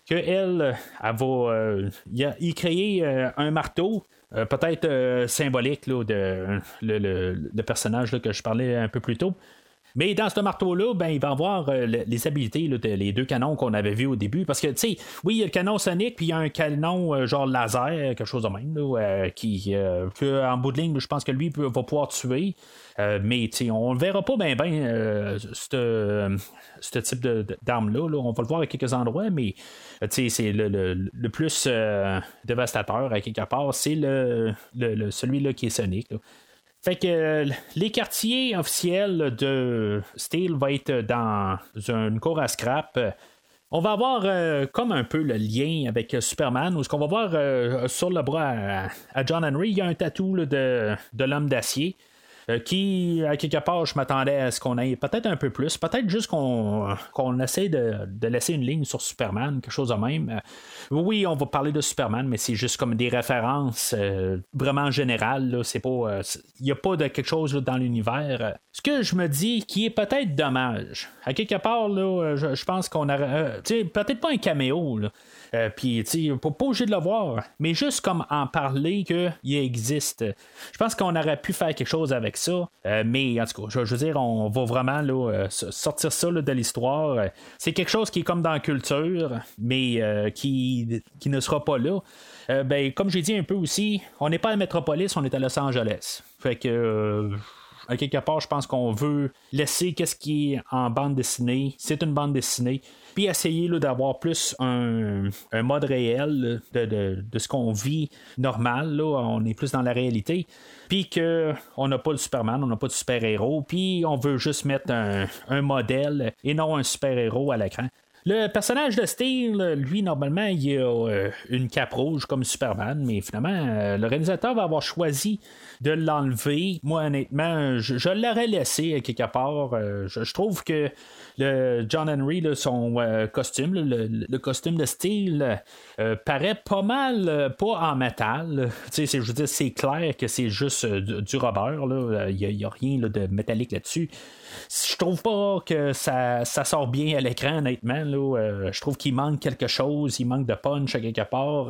Que elle, va euh, y, créer un marteau. peut-être symbolique de le, personnage que je parlais un peu plus tôt. Mais dans ce marteau-là, ben, il va avoir euh, les habilités, les deux canons qu'on avait vus au début. Parce que, tu sais, oui, il y a le canon sonic, puis il y a un canon euh, genre laser, quelque chose de même, euh, qui, en bout de ligne, je pense que lui va pouvoir tuer. mais on ne verra pas bien ben, ce type d'arme-là. On va le voir à quelques endroits, mais c'est le, plus dévastateur à quelque part, c'est celui-là qui est sonic. Fait que euh, les quartiers officiels de Steel vont être dans une cour à scrap. On va avoir euh, comme un peu le lien avec Superman, où ce qu'on va voir euh, sur le bras à, John Henry, il y a un tatou de, de l'homme d'acier. Euh, qui, à quelque part, je m'attendais à ce qu'on ait peut-être un peu plus. Peut-être juste qu'on, essaie de, laisser une ligne sur Superman, quelque chose de même. Euh, oui, on va parler de Superman, mais c'est juste comme des références euh, vraiment générales. C'est pas. Il n'y a pas de quelque chose dans l'univers. Ce que je me dis qui est peut-être dommage. À quelque part, là, je, pense qu'on a. peut-être pas un caméo. Là. Euh, puis, tu sais, pas, obligé de le voir, mais juste comme en parler qu'il existe. Je pense qu'on aurait pu faire quelque chose avec ça, euh, mais en tout cas, je, veux dire, on va vraiment euh, sortir ça de l'histoire. C'est quelque chose qui est comme dans la culture, mais qui, qui ne sera pas là. ben, comme j'ai dit un peu aussi, on n'est pas à Metropolis, on est à Los Angeles. Fait que à quelque part, je pense qu'on veut laisser qu'est-ce qui est en bande dessinée. C'est une bande dessinée puis essayer d'avoir plus un, mode réel de, ce qu'on vit normal. Là, on est plus dans la réalité. Puis qu'on n'a pas le Superman, on n'a pas de super-héros, puis on veut juste mettre un, un modèle et non un super-héros à l'écran. Le personnage de Steel, lui, normalement, il a euh, une cape rouge comme Superman, mais finalement, euh, le réalisateur va avoir choisi de l'enlever. Moi, honnêtement, je, l'aurais laissé quelque part. Euh, je, trouve que le John Henry, son costume, le, costume de Steel, paraît pas mal, pas en métal. [LAUGHS] je veux dire, c'est clair que c'est juste du, rubber. Il n'y a, rien de métallique là-dessus. Je trouve pas que ça, sort bien à l'écran, honnêtement. là, je trouve qu'il manque quelque chose, il manque de punch à quelque part.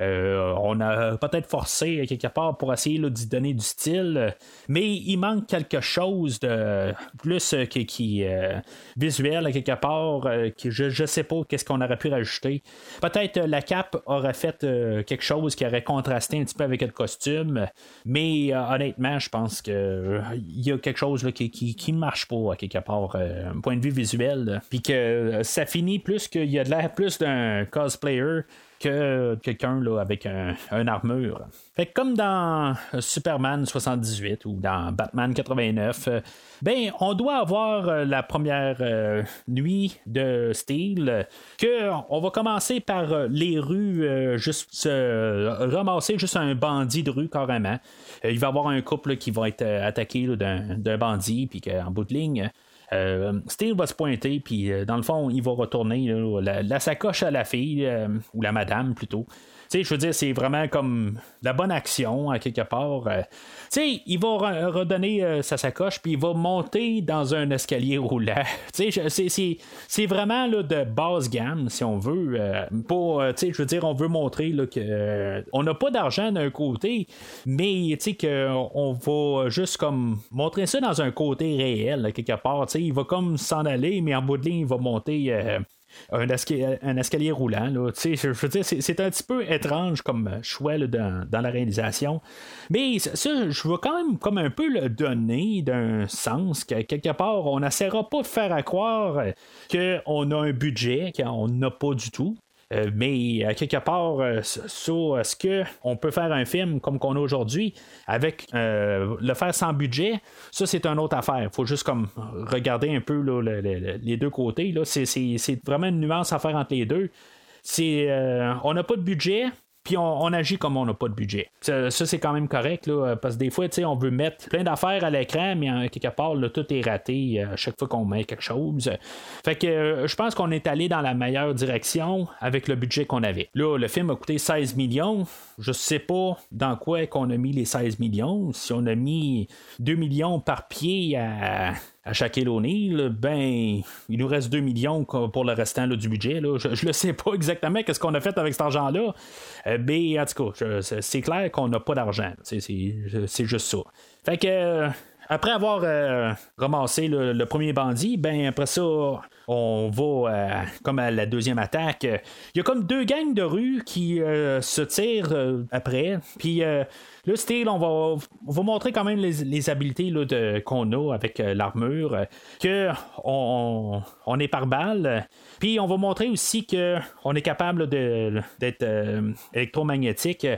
on a peut-être forcé à quelque part pour essayer d'y donner du style, mais il manque quelque chose de plus qui, qui visuel à quelque part, je ne sais pas qu'est-ce qu'on aurait pu rajouter. Peut-être la cape aurait fait quelque chose qui aurait contrasté un petit peu avec le costume, mais honnêtement, je pense que il y a quelque chose qui, ne marche pas quelque part, un point de vue visuel, puis que ça finit plus qu'il y a de l'air plus d'un cosplayer que quelqu'un là, avec un, armure. Fait comme dans Superman 78 ou dans Batman 89, euh, ben on doit avoir euh, la première euh, nuit de style que on va commencer par les rues juste se ramasser juste un bandit de rue carrément. il va y avoir un couple qui va être attaqué d'un bandit puis qu'en bout de ligne euh, Steve va se pointer, puis euh, dans le fond, il va retourner la, sacoche à la fille, euh, ou la madame plutôt je veux dire, c'est vraiment comme la bonne action, à quelque part. Euh, il va redonner euh, sa sacoche, puis il va monter dans un escalier roulant. [LAUGHS] C'est vraiment là, de basse gamme, si on veut. Euh, pour, je veux dire, on veut montrer là, que on n'a pas d'argent d'un côté, mais qu'on va juste comme montrer ça dans un côté réel, quelque part. Il va comme s'en aller, mais en bout de ligne, il va monter un, escalier, roulant. Là. C'est, un petit peu étrange comme choix dans, la réalisation. Mais ça, je veux quand même comme un peu le donner d'un sens que quelque part, on n'essaiera pas de faire à croire qu'on a un budget qu'on n'a pas du tout. Euh, mais à quelque part, euh, sur est-ce qu'on peut faire un film comme qu'on a aujourd'hui avec euh, le faire sans budget, ça c'est une autre affaire. Faut juste comme regarder un peu les deux côtés. C'est, vraiment une nuance à faire entre les deux. C'est, on n'a pas de budget, puis on, agit comme on n'a pas de budget. Ça, c'est quand même correct, là, parce que des fois, on veut mettre plein d'affaires à l'écran, mais quelque part, là, tout est raté à chaque fois qu'on met quelque chose. Fait que euh, je pense qu'on est allé dans la meilleure direction avec le budget qu'on avait. Là, le film a coûté 16 millions. Je sais pas dans quoi qu'on a mis les 16 millions. Si on a mis 2 millions par pied à à Shaquille O'Neal, ben, il nous reste 2 millions pour le restant du budget. Je ne sais pas exactement qu'est-ce qu'on a fait avec cet argent-là. Euh, mais en tout cas, c'est clair qu'on n'a pas d'argent. C'est juste ça. Fait que. Euh, après avoir euh, ramassé le, premier bandit, ben après ça, on va comme à la deuxième attaque. Il y a comme deux gangs de rue qui se tirent après. Puis Là, style, on va, va montrer quand même les, habiletés qu'on a avec euh, l'armure, euh, que on, est par balle. Puis on va montrer aussi qu'on est capable d'être euh, électromagnétique.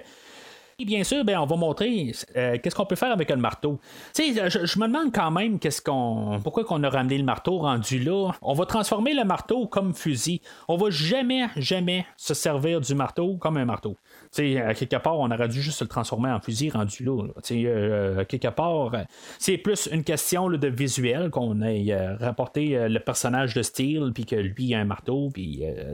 Et bien sûr, ben, on va montrer qu'est-ce qu'on peut faire avec un marteau. Je, je, me demande quand même qu'est-ce qu'on, pourquoi qu'on a ramené le marteau rendu là. On va transformer le marteau comme fusil. On va jamais, jamais se servir du marteau comme un marteau à quelque part, on aurait dû juste le transformer en fusil rendu là. Euh, à quelque part, c'est plus une question de visuel qu'on ait euh, rapporté euh, le personnage de Steel, puis que lui a un marteau,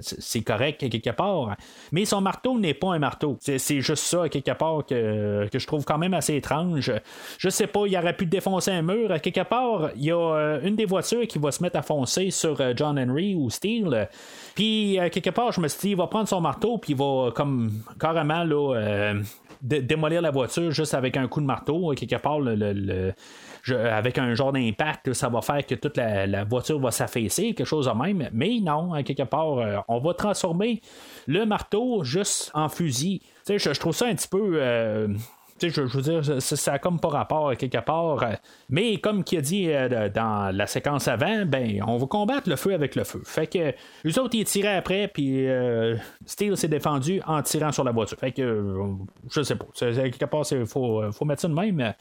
c'est correct à quelque part. Mais son marteau n'est pas un marteau. C'est juste ça, à quelque part, que, je trouve quand même assez étrange. Je sais pas, il aurait pu défoncer un mur. Quelque part, il y a une des voitures qui va se mettre à foncer sur John Henry ou Steel. Puis, quelque part, je me suis dit, il va prendre son marteau, puis il va comme carrément euh, démolir la voiture juste avec un coup de marteau, quelque part, avec un genre d'impact, ça va faire que toute la, voiture va s'affaisser, quelque chose de même. Mais non, quelque part, euh, on va transformer le marteau juste en fusil. Je, je, trouve ça un petit peu. Euh, je, veux dire, ça, n'a comme pas rapport quelque part. Euh, mais comme qui a dit euh, dans la séquence avant, ben, on va combattre le feu avec le feu. Fait que les autres, ils tiraient après, puis euh, Steel s'est défendu en tirant sur la voiture. Fait que, je sais pas. quelque part, il faut, faut mettre ça de même.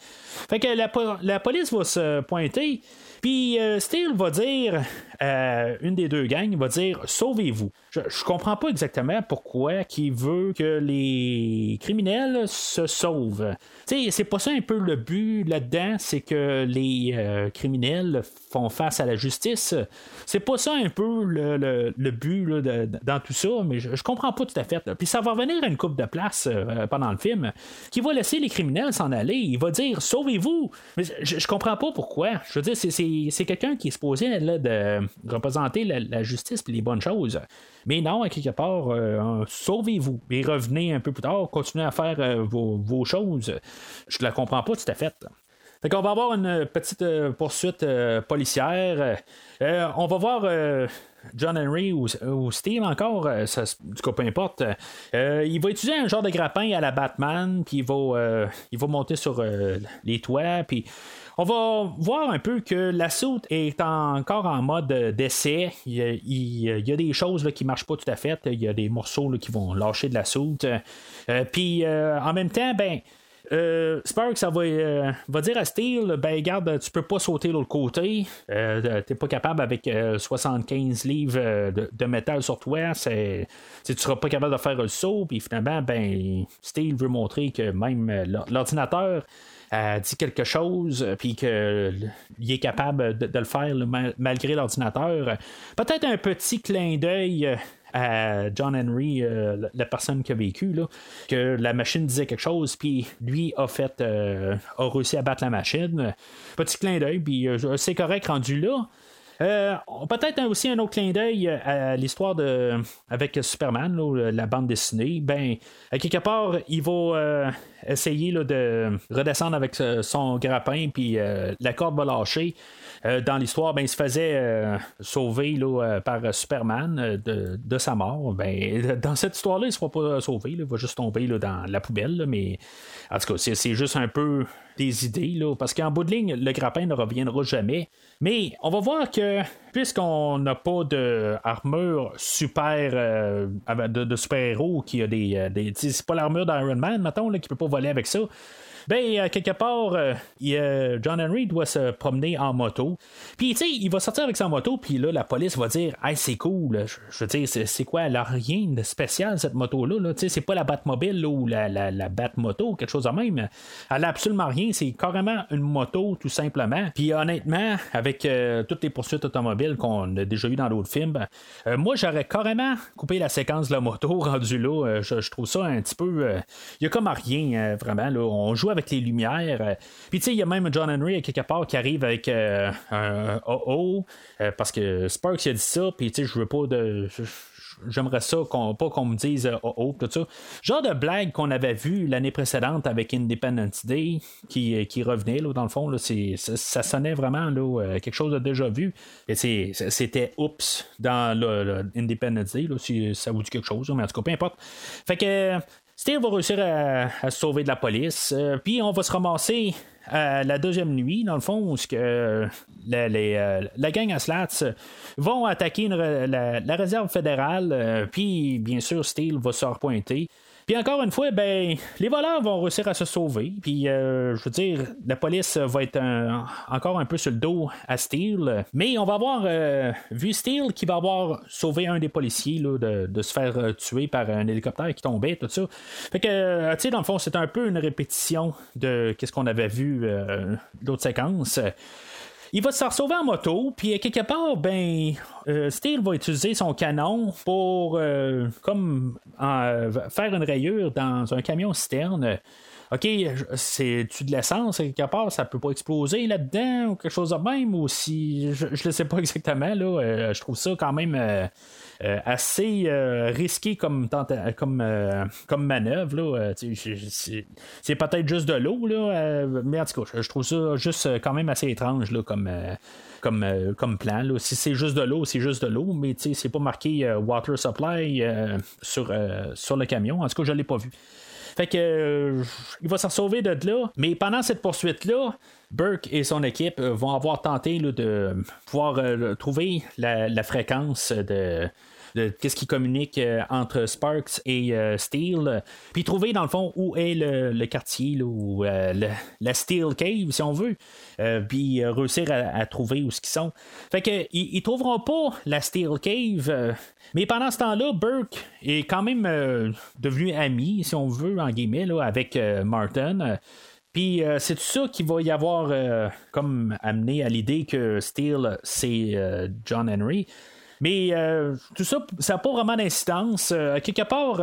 Fait que la, la police va se pointer. Puis euh, Steele va dire, euh, une des deux gangs va dire Sauvez-vous. Je, je comprends pas exactement pourquoi qui veut que les criminels se sauvent. C'est pas ça un peu le but là-dedans, c'est que les euh, criminels font face à la justice. C'est pas ça un peu le, but dans tout ça, mais je, comprends pas tout à fait. Puis ça va revenir à une coupe de place pendant le film qui va laisser les criminels s'en aller. Il va dire Sauvez-vous. Mais je, je comprends pas pourquoi. Je veux dire, c'est quelqu'un qui est supposé là, de représenter la, justice et les bonnes choses. Mais non, à quelque part, euh, sauvez-vous et revenez un peu plus tard, continuez à faire euh, vos, vos choses. Je ne la comprends pas tout à fait. Fait qu'on va avoir une petite euh, poursuite euh, policière. Euh, on va voir euh, John Henry ou, ou Steve encore, euh, ça, du coup, peu importe. Euh, il va utiliser un genre de grappin à la Batman, puis il va, euh, il va monter sur euh, les toits, puis on va voir un peu que la soute est encore en mode d'essai. Il, y a- des choses là, qui marchent pas tout à fait. Il y a des morceaux là, qui vont lâcher de la soute. Euh, puis euh, en même temps, ben. Euh, Sparks, ça va, euh, va dire à Steel, ben regarde, tu peux pas sauter l'autre côté. Euh, T'es pas capable avec euh, 75 livres de, métal sur toi. C'est, tu seras pas capable de faire le saut. Puis finalement, ben Steel veut montrer que même l'or- l'ordinateur dit quelque chose, euh, puis qu'il est capable de, le faire malgré l'ordinateur. Peut-être un petit clin d'œil. euh, à John Henry, euh, la- personne qui a vécu, là, que la machine disait quelque chose, puis lui a fait, euh, a réussi à battre la machine. Petit clin d'œil, puis euh, c'est correct rendu là. Euh, Peut-être aussi un autre clin d'œil à l'histoire de avec Superman, là, la bande dessinée. Ben, quelque part, il va euh, essayer de redescendre avec euh, son grappin, puis euh, la corde va lâcher. Euh, dans l'histoire, ben, il se faisait euh, sauver là, euh, par Superman euh, de, de sa mort. Ben, [LAUGHS] dans cette histoire-là, il ne sera pas sauvé. il va juste tomber dans la poubelle. mais en tout cas, c'est, juste un peu des idées. Parce qu'en bout de ligne, le grappin ne reviendra jamais. Mais on va voir que puisqu'on n'a pas d'armure super euh, de, de super-héros qui a des. euh, des c'est pas l'armure d'Iron Man, mettons, là, qui peut pas voler avec ça. Ben, euh, quelque part, euh, il, euh, John Henry doit se promener en moto. Puis, tu sais, il va sortir avec sa moto, puis là, la police va dire Hey, c'est cool. Je, veux dire, c'est, quoi Elle a rien de spécial, cette moto-là. Là? Tu sais, c'est pas la Batmobile ou la, la, la Batmoto, quelque chose de même. Elle a absolument rien. C'est carrément une moto, tout simplement. Puis, honnêtement, avec toutes les poursuites automobiles qu'on a déjà eues dans d'autres films, moi, j'aurais carrément coupé la séquence de la moto [LAUGHS] rendue là. Je, trouve ça un petit peu. Il y a comme à rien, vraiment. Là. On joue avec les lumières. euh. Puis, tu sais, il y a même John Henry, quelque part, qui arrive avec euh, un euh, parce que Sparks a dit ça. Puis, tu sais, je veux pas de. J'aimerais ça, qu'on, pas qu'on me dise oh oh, tout ça. Genre de blague qu'on avait vu l'année précédente avec Independence Day qui, qui revenait, là, dans le fond. Là, c'est, ça, sonnait vraiment là, quelque chose de déjà vu. Et c'est, c'était oups dans le, le Independence Day, là, si ça vous dit quelque chose, mais en tout cas, peu importe. Fait que. Steve va réussir à, se sauver de la police. euh, puis on va se ramasser à la deuxième nuit, dans le fond, où que, euh, euh, la gang à Slats euh, vont attaquer la, réserve fédérale. euh, puis bien sûr, Steel va se repointer. Puis encore une fois, ben, les voleurs vont réussir à se sauver. Puis, euh, je veux dire, la police va être encore un peu sur le dos à Steele. Mais on va avoir euh, vu Steele qui va avoir sauvé un des policiers de, de se faire euh, tuer par un hélicoptère qui tombait, tout ça. Fait que, tu sais, dans le fond, c'est un peu une répétition de ce qu'on avait vu d'autres séquences. Il va se sauver en moto, puis euh, quelque part, ben, euh, Steele va utiliser son canon pour euh, comme faire une rayure dans un camion citerne. OK, c'est-tu de l'essence quelque part, ça peut pas exploser là-dedans ou quelque chose de même, ou si. Je, je le sais pas [LAUGHS] exactement, là. je trouve ça quand même. Euh, assez euh, risqué comme, comme, euh, comme manœuvre. Là. C'est, peut-être juste de l'eau, là, mais en tout cas, je, trouve ça juste quand même assez étrange là, comme, comme, comme plan. Là. Si c'est juste de l'eau, c'est juste de l'eau, mais c'est pas marqué Water Supply sur, sur le camion. En tout cas, je l'ai pas vu. Fait que euh, il va s'en sauver de là. Mais pendant cette poursuite-là, Burke et son équipe euh, vont avoir tenté là, de pouvoir euh, trouver la, la fréquence de. De qu'est-ce qui communique euh, entre Sparks et euh, Steel, puis trouver dans le fond où est le, quartier, là, ou euh, le- la Steel Cave, si on veut, puis réussir à, trouver où ce qu'ils sont. Fait que ils, trouveront pas la Steel Cave, mais pendant ce temps-là, Burke est quand même devenu ami, si on veut, en guillemets, avec Martin. Puis c'est tout ça qui va y avoir comme amené à l'idée que Steele, c'est John Henry. Mais euh, tout ça, ça n'a pas vraiment d'incidence. Euh, quelque part,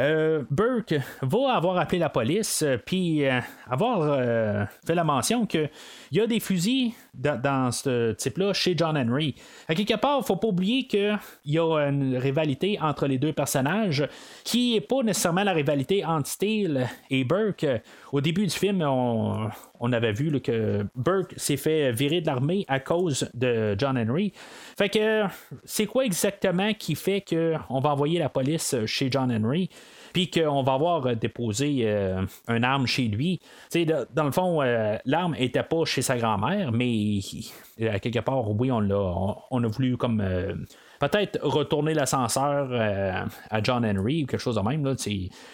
euh, Burke va avoir appelé la police, euh, puis euh, avoir fait la mention qu'il y a des fusils dans, ce type-là chez John Henry. À quelque part, faut pas oublier qu'il y a une rivalité entre les deux personnages qui n'est pas nécessairement la rivalité entre Steele et Burke. Au début du film, on, avait vu que Burke s'est fait virer de l'armée à cause de John Henry. Fait que c'est quoi exactement qui fait qu'on va envoyer la police chez John Henry? Puis qu'on va avoir déposé euh, un arme chez lui. Dans le fond, euh, l'arme était pas chez sa grand-mère, mais à quelque part, oui, on l'a, on, a voulu comme euh, peut-être retourner l'ascenseur à John Henry ou quelque chose de même.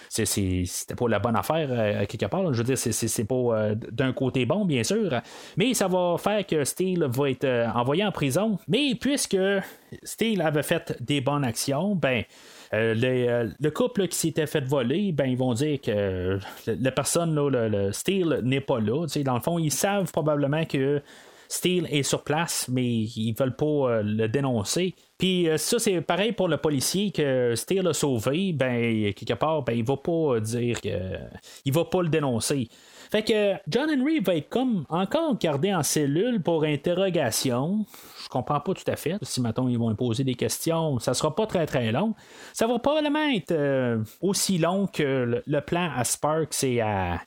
C'était pas la bonne affaire à quelque part. Je veux dire, c'est, pas d'un côté bon, bien sûr, mais ça va faire que Steele va être envoyé en prison. Mais puisque Steele avait fait des bonnes actions, ben euh, euh, le couple qui s'était fait voler, ben, ils vont dire que la personne, le, le Steel, n'est pas là. dans le fond, ils savent probablement que Steele est sur place, mais ils veulent pas euh, le dénoncer. Puis ça, c'est pareil pour le policier que Steele a sauvé, ben, quelque part, ben, il va pas dire que. Il va pas le dénoncer. Fait que John Henry va être comme encore gardé en cellule pour interrogation. Je comprends pas tout à fait. Si maintenant ils vont poser des questions, ça sera pas très très long. Ça va probablement être euh, aussi long que le, plan à Sparks et à,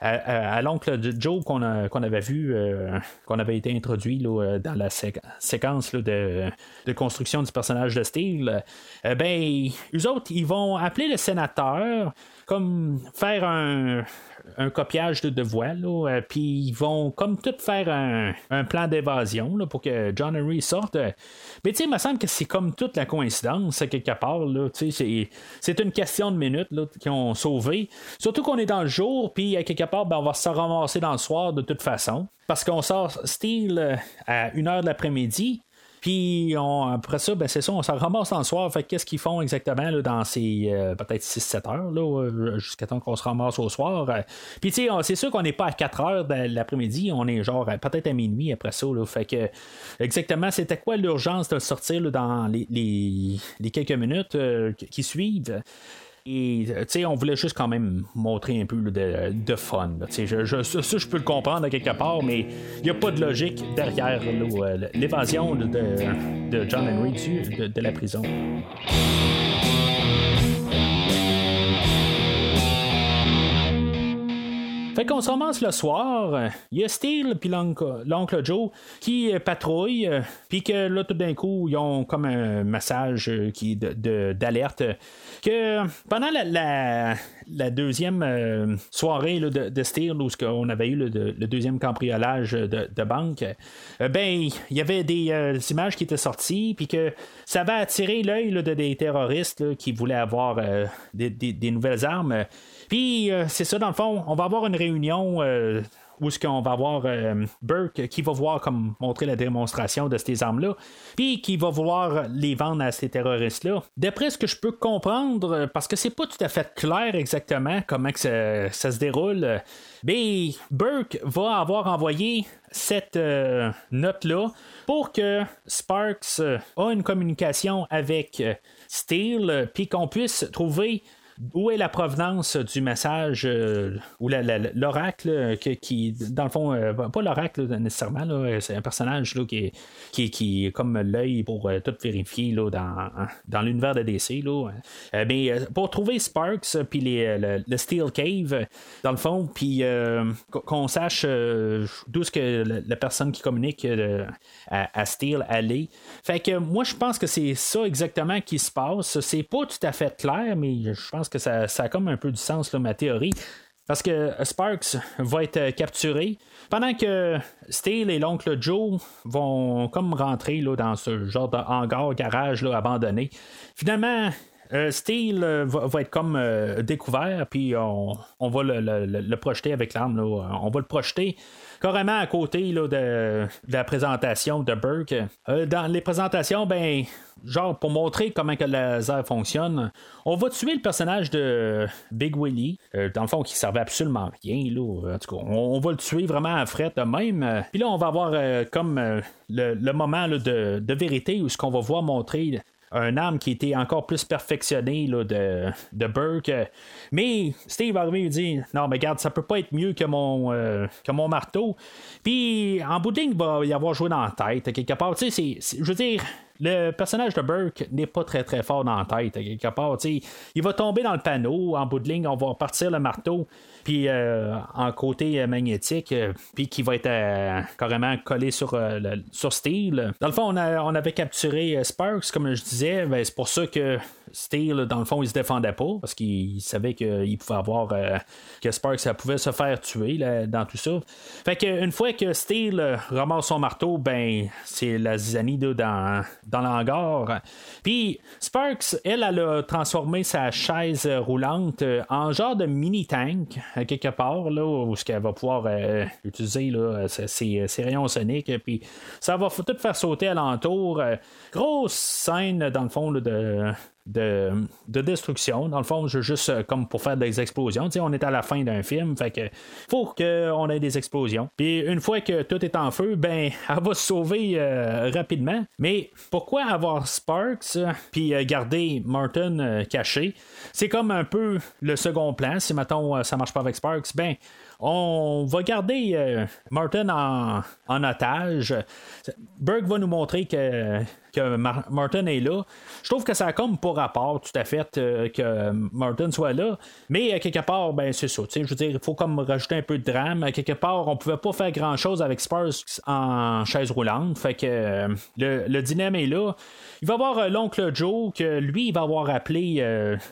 à, l'oncle de Joe qu'on avait vu, euh, qu'on avait été introduit là, dans la séquence de, de, construction du personnage de Steel, euh, ben, eux autres, ils vont appeler le sénateur, comme faire un, un copiage de, de voix, euh, puis ils vont comme tout faire un, plan d'évasion pour que John Henry sorte. Mais tu sais, il me semble que c'est comme toute la coïncidence, quelque part. c'est, une question de minutes qu'ils ont sauvé. Surtout qu'on est dans le jour, puis à quelque part, ben, on va se ramasser dans le soir de toute façon. Parce qu'on sort Steel euh, à 1h de l'après-midi. Puis après ça, ben, c'est ça, on s'en ramasse dans le soir. Fait qu'est-ce qu'ils font exactement là, dans ces euh, peut-être 6-7 heures, là, euh, jusqu'à temps qu'on se ramasse au soir. Puis tu sais, c'est sûr qu'on n'est pas à 4 heures de l'après-midi, on est genre peut-être à minuit après ça. Là, fait que exactement, c'était quoi l'urgence de sortir dans les, les, quelques minutes euh, qui suivent? Et euh, on voulait juste quand même montrer un peu de, fun. Je, je, ça, je peux le comprendre à quelque part, mais il n'y a pas de logique derrière euh, l'évasion de, de, John Henry de, de la prison. Fait qu'on se ramasse le soir, il y a Steele puis l'oncle Joe qui patrouillent, puis que là tout d'un coup ils ont comme un massage qui d'alerte que pendant la, deuxième euh, soirée de, de Steel, où on avait eu le, deuxième cambriolage de, banque, euh, ben il y avait des euh, images qui étaient sorties, puis que ça va attirer l'œil de des terroristes qui voulaient avoir des, nouvelles armes. Puis c'est ça, dans le fond, on va avoir une réunion où est-ce qu'on va voir euh, Burke qui va voir comme montrer la démonstration de ces armes-là, puis qui va vouloir les vendre à ces terroristes-là. D'après ce que je peux comprendre, parce que c'est pas tout à fait clair exactement comment que ça, se déroule, mais Burke va avoir envoyé cette euh, note-là pour que Sparks euh, a une communication avec Steele, puis qu'on puisse trouver où est la provenance du message euh, ou l'oracle qui, dans le fond, euh, pas l'oracle nécessairement, c'est un personnage là, qui, est, qui, est comme l'œil pour euh, tout vérifier là, dans, dans l'univers de DC. Là. mais pour trouver Sparks, puis le, Steel Cave, dans le fond, puis qu'on sache d'où ce que la, personne qui communique à, à, Steel allait. Fait que moi, je pense que c'est ça exactement qui se passe. C'est pas tout à fait clair, mais je pense que ça, a comme un peu du sens, là, ma théorie. Parce que Sparks va être capturé pendant que Steele et l'oncle Joe vont comme rentrer là, dans ce genre de hangar, garage là, abandonné. Finalement, euh, Steele va, être comme euh, découvert, puis on, va le, projeter avec l'arme. On va le projeter carrément à côté là, de, la présentation de Burke. Euh, dans les présentations, ben, genre pour montrer comment que le laser fonctionne, on va tuer le personnage de Big Willie, euh, dans le fond qui servait absolument rien. Là. En tout cas, on, va le tuer vraiment à fret de même. Puis là, on va avoir euh, comme le, moment de, vérité où ce qu'on va voir montrer un arme qui était encore plus perfectionnée là, de, de Burke. Mais Steve arriver et dit Non, mais regarde, ça peut pas être mieux que mon, euh, que mon marteau. Puis en bout de ligne, il va y avoir joué dans la tête, quelque part. Tu sais, je veux dire le personnage de Burke n'est pas très très fort dans la tête, quelque part. Il va tomber dans le panneau, en bout de ligne, on va partir le marteau, puis euh, en côté magnétique, euh, puis qui va être euh, carrément collé sur, sur Steel. Dans le fond, on, avait capturé Sparks, comme je disais, ben, c'est pour ça que Steel, dans le fond, il se défendait pas parce qu'il savait qu'il pouvait avoir que Sparks ça pouvait se faire tuer dans tout ça. Fait qu'une fois que Steel ramasse son marteau, ben c'est la zizanie dans, dans l'hangar. Puis Sparks, elle, elle a transformé sa chaise roulante en genre de mini tank quelque part, là, où ce qu'elle va pouvoir euh, utiliser là, ses, rayons soniques, puis ça va tout faire sauter alentour. Euh, grosse scène, dans le fond, de, de, destruction. Dans le fond, juste euh, comme pour faire des explosions. on est à la fin d'un film, fait que faut qu'on ait des explosions. Puis une fois que tout est en feu, ben [LAUGHS] elle va se sauver rapidement. Mais pourquoi avoir Sparks puis garder Martin caché? C'est comme un peu le second plan. Si maintenant ça marche pas avec Sparks, ben on va garder euh, Martin en, en, otage. Burke va nous montrer que, que Martin est là. Je trouve que ça a comme pour rapport tout à fait euh, que Martin soit là. Mais euh, quelque part, ben c'est ça. Je veux dire, il faut comme rajouter un peu de drame. Quelque part, on pouvait pas faire grand chose avec Spurs en chaise roulante. Fait que le, le est là. Il va voir l'oncle Joe que lui, il va avoir appelé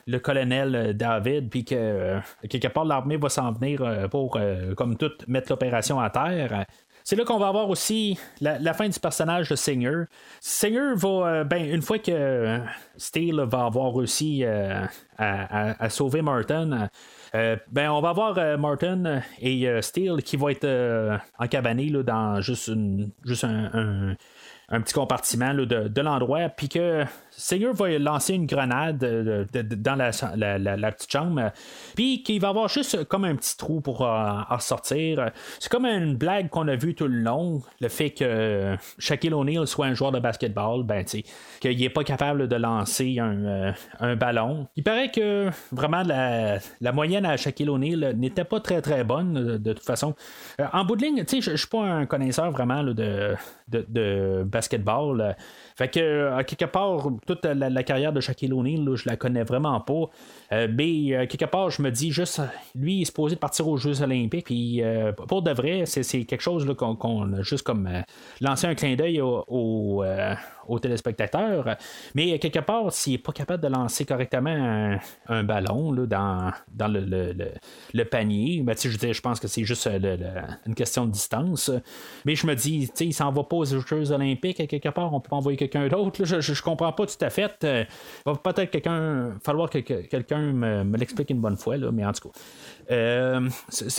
le colonel David, puis que quelque part l'armée va s'en venir pour euh, comme tout, mettre l'opération à terre. C'est là qu'on va avoir aussi la, fin du personnage de Singer. Singer va, euh, ben, une fois que Steele va avoir réussi euh, à, sauver Martin, ben, on va avoir Martin et Steele qui vont être encabanés dans juste, un petit compartiment de, de l'endroit, puis que Singer va lancer une grenade euh, dans la, petite chambre, puis qu'il va avoir juste comme un petit trou pour euh, en sortir. C'est comme une blague qu'on a vue tout le long, le fait que Shaquille O'Neal soit un joueur de basketball, ben, qu'il n'est pas capable de lancer euh, un, ballon. Il paraît que vraiment la, moyenne à Shaquille O'Neal n'était pas très très bonne de, toute façon. en bout de ligne, je ne suis pas un connaisseur vraiment de, de, basketball. Fait que, à quelque part, toute la, carrière de Shaquille O'Neal, je la connais vraiment pas. Euh, mais euh, quelque part, je me dis juste, lui, il est supposé partir aux Jeux Olympiques. Puis euh, pour de vrai, c'est quelque chose qu'on a juste comme lancé un clin d'œil aux téléspectateurs. Mais quelque part, s'il n'est pas capable de lancer correctement un, ballon dans, dans le, panier, ben, je, je pense que c'est juste une question de distance. Mais je me dis, il s'en va pas aux Jeux Olympiques, quelque part, on peut envoyer quelqu'un d'autre. Je, je, comprends pas tout à fait. Il va peut-être quelqu'un falloir que, quelqu'un me, l'explique une bonne fois, là, mais en tout cas. Euh,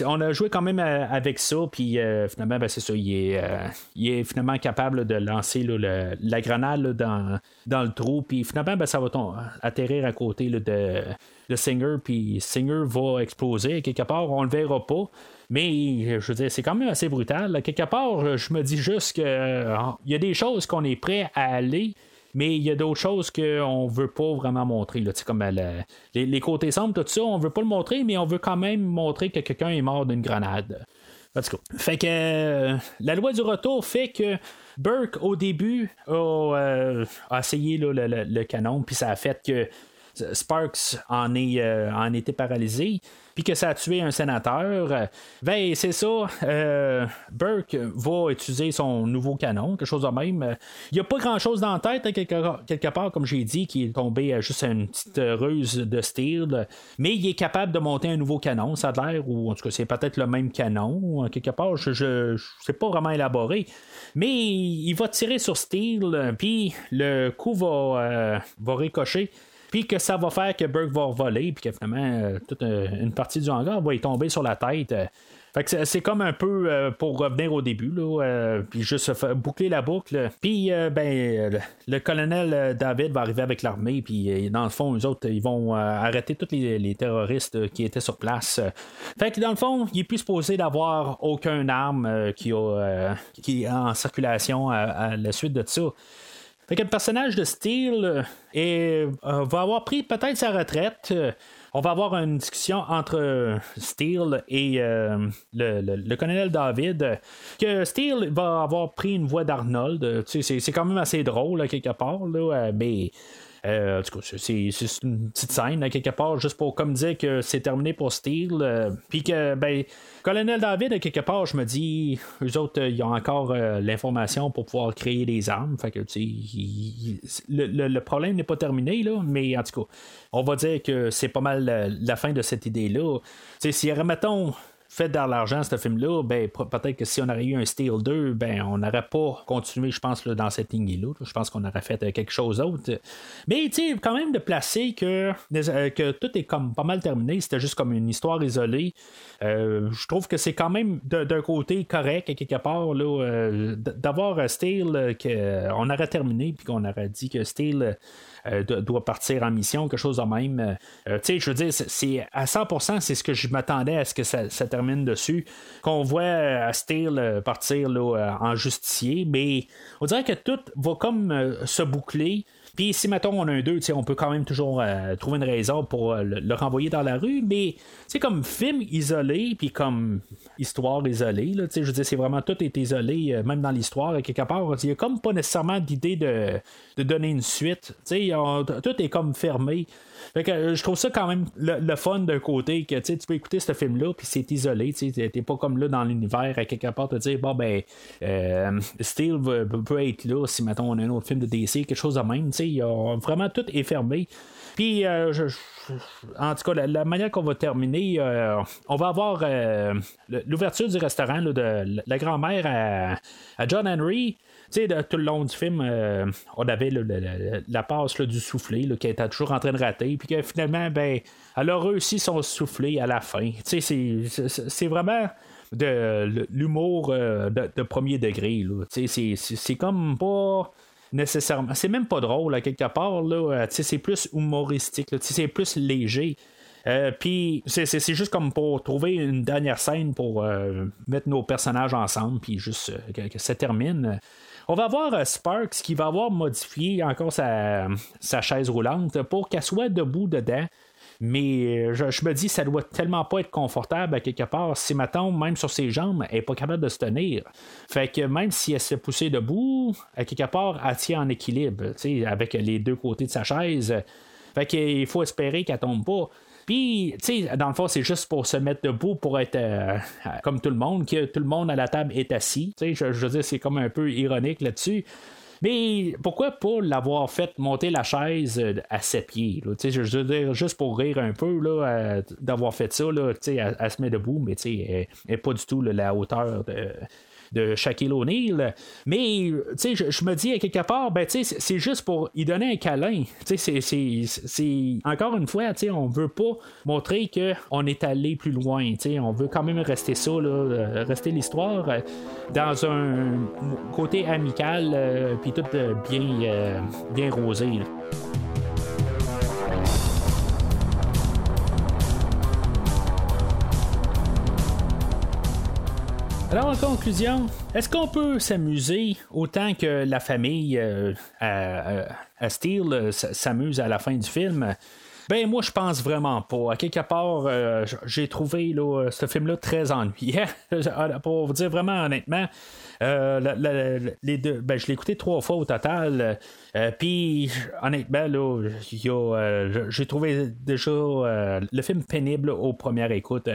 on a joué quand même euh, avec ça, puis euh, finalement, ben, c'est ça, il est, finalement capable de lancer la dans, le trou, puis finalement, ben, ça va atterrir à côté de, Singer, puis Singer va exploser quelque part, on le verra pas. Mais je veux dire, c'est quand même assez brutal. Quelque part, je me dis juste qu'il y a des choses qu'on est prêt à aller, mais il y a d'autres choses qu'on veut pas vraiment montrer. Comme euh, les, côtés sombres, tout ça, on veut pas le montrer, mais on veut quand même montrer que quelqu'un est mort d'une grenade. Fait que euh, la loi du retour fait que Burke, au début, a, euh, essayé le, canon, puis ça a fait que Sparks en, en était paralysé puis que ça a tué un sénateur, ben c'est ça. Euh, Burke va utiliser son nouveau canon, quelque chose de même. Il n'y a pas grand chose dans la tête, hein, quelque, part, comme j'ai dit, qui est tombé à juste une petite ruse de steel. Mais il est capable de monter un nouveau canon, ça a l'air, ou en tout cas, c'est peut-être le même canon, quelque part. Je ne sais pas vraiment élaboré. Mais il va tirer sur Steel, puis le coup va, euh, va ricocher puis que ça va faire que Burke va voler, puis que finalement, euh, toute euh, une partie du hangar va y tomber sur la tête. Fait que c'est comme un peu euh, pour revenir au début, là, puis juste boucler la boucle. Puis, ben, le, colonel David va arriver avec l'armée, puis dans le fond, eux autres, ils vont arrêter tous les, terroristes qui étaient sur place. Fait que dans le fond, il est plus supposé d'avoir aucun arme qui, a, est en circulation à, la suite de ça. Fait que le personnage de Steel est, va avoir pris peut-être sa retraite. On va avoir une discussion entre Steele et le, colonel David. Que Steele va avoir pris une voix d'Arnold. c'est, quand même assez drôle, quelque part. Là, mais euh, en tout cas, c'est, une petite scène, quelque part, juste pour comme dire que c'est terminé pour Steel. Euh, puis que, ben, Colonel David, quelque part, je me dis, eux autres, ils ont encore euh, l'information pour pouvoir créer des armes. Fait que, tu sais, le, problème n'est pas terminé, là, mais en tout cas, on va dire que c'est pas mal la, fin de cette idée-là. Tu sais, si, remettons, fait dans l'argent, ce film-là, ben, peut-être que si on avait eu un Steel 2, ben, on n'aurait pas continué, je pense, dans cette ligne-là. Je pense qu'on aurait fait euh, quelque chose d'autre. Mais, tu sais, quand même de placer que, euh, que tout est comme pas mal terminé, c'était juste comme une histoire isolée. Euh, je trouve que c'est quand même d'un côté correct, quelque part, là, d'avoir Steel qu'on aurait terminé, puis qu'on aurait dit que Steel doit partir en mission, quelque chose de même. Euh, euh, tu sais, je veux dire, c'est à 100%, c'est ce que je m'attendais à ce que ça, termine dessus. Qu'on voit Steele partir là, en justicier, mais on dirait que tout va comme se boucler. Puis si, mettons, on a un 2, on peut quand même toujours euh, trouver une raison pour euh, le, renvoyer dans la rue, mais c'est comme film isolé, puis comme histoire isolée, là, je veux dire, c'est vraiment tout est isolé, euh, même dans l'histoire, quelque part. Il n'y a comme pas nécessairement d'idée de, de, donner une suite. tout est comme fermé. Fait que, euh, je trouve ça quand même le, fun d'un côté que tu peux écouter ce film-là, puis c'est isolé. Tu n'es pas comme là dans l'univers à quelque part te dire, bon, ben, euh, Steel peut être là si, mettons, on a un autre film de DC, quelque chose de même. A, vraiment tout est fermé. Puis, euh, en tout cas, la, manière qu'on va terminer, on va avoir l'ouverture du restaurant de la grand-mère à, John Henry. Tu sais, tout le long du film, euh, on avait la passe du soufflé qui était toujours en train de rater, puis que finalement, ben, elle a réussi son soufflé à la fin. Tu sais, c'est vraiment de l'humour euh, de, premier degré. C'est comme pas nécessairement. C'est même pas drôle, à quelque part. Là, c'est plus humoristique, c'est plus léger. Euh, puis c'est juste comme pour trouver une dernière scène pour mettre nos personnages ensemble, puis juste que, ça termine. On va voir euh, Sparks qui va avoir modifié encore sa, chaise roulante pour qu'elle soit debout dedans. Mais euh, je, me dis, ça doit tellement pas être confortable à quelque part. Si ma tombe, même sur ses jambes, elle n'est pas capable de se tenir. Fait que même si elle se fait pousser debout, à quelque part, elle tient en équilibre, avec les deux côtés de sa chaise. Fait qu'il faut espérer qu'elle tombe pas. Puis, tu sais, dans le fond, c'est juste pour se mettre debout, pour être euh, comme tout le monde, que tout le monde à la table est assis. Tu sais, je, veux dire, c'est comme un peu ironique là-dessus. Mais pourquoi pas l'avoir fait monter la chaise euh, à ses pieds? sais, Je veux dire, juste pour rire un peu là, euh, d'avoir fait ça, là, elle, elle, se met debout, mais elle n'est pas du tout la hauteur de, de Shaquille O'Neal. Mais, sais, je, me dis quelque part, ben, c'est juste pour y donner un câlin. Encore une fois, on veut pas montrer qu'on est allé plus loin. On veut quand même rester ça, euh, rester l'histoire euh, dans un côté amical, euh, puis tout bien, bien rosé. Alors, en conclusion, est-ce qu'on peut s'amuser autant que la famille euh, à, Steel euh, s'amuse à la fin du film? Ben moi je pense vraiment pas. À quelque part, euh, j'ai trouvé ce film-là très ennuyant. [LAUGHS] Pour vous dire vraiment honnêtement, les deux, ben, je l'ai écouté trois fois au total. Euh, puis, honnêtement, là, euh, j'ai trouvé déjà euh, le film pénible aux premières écoutes.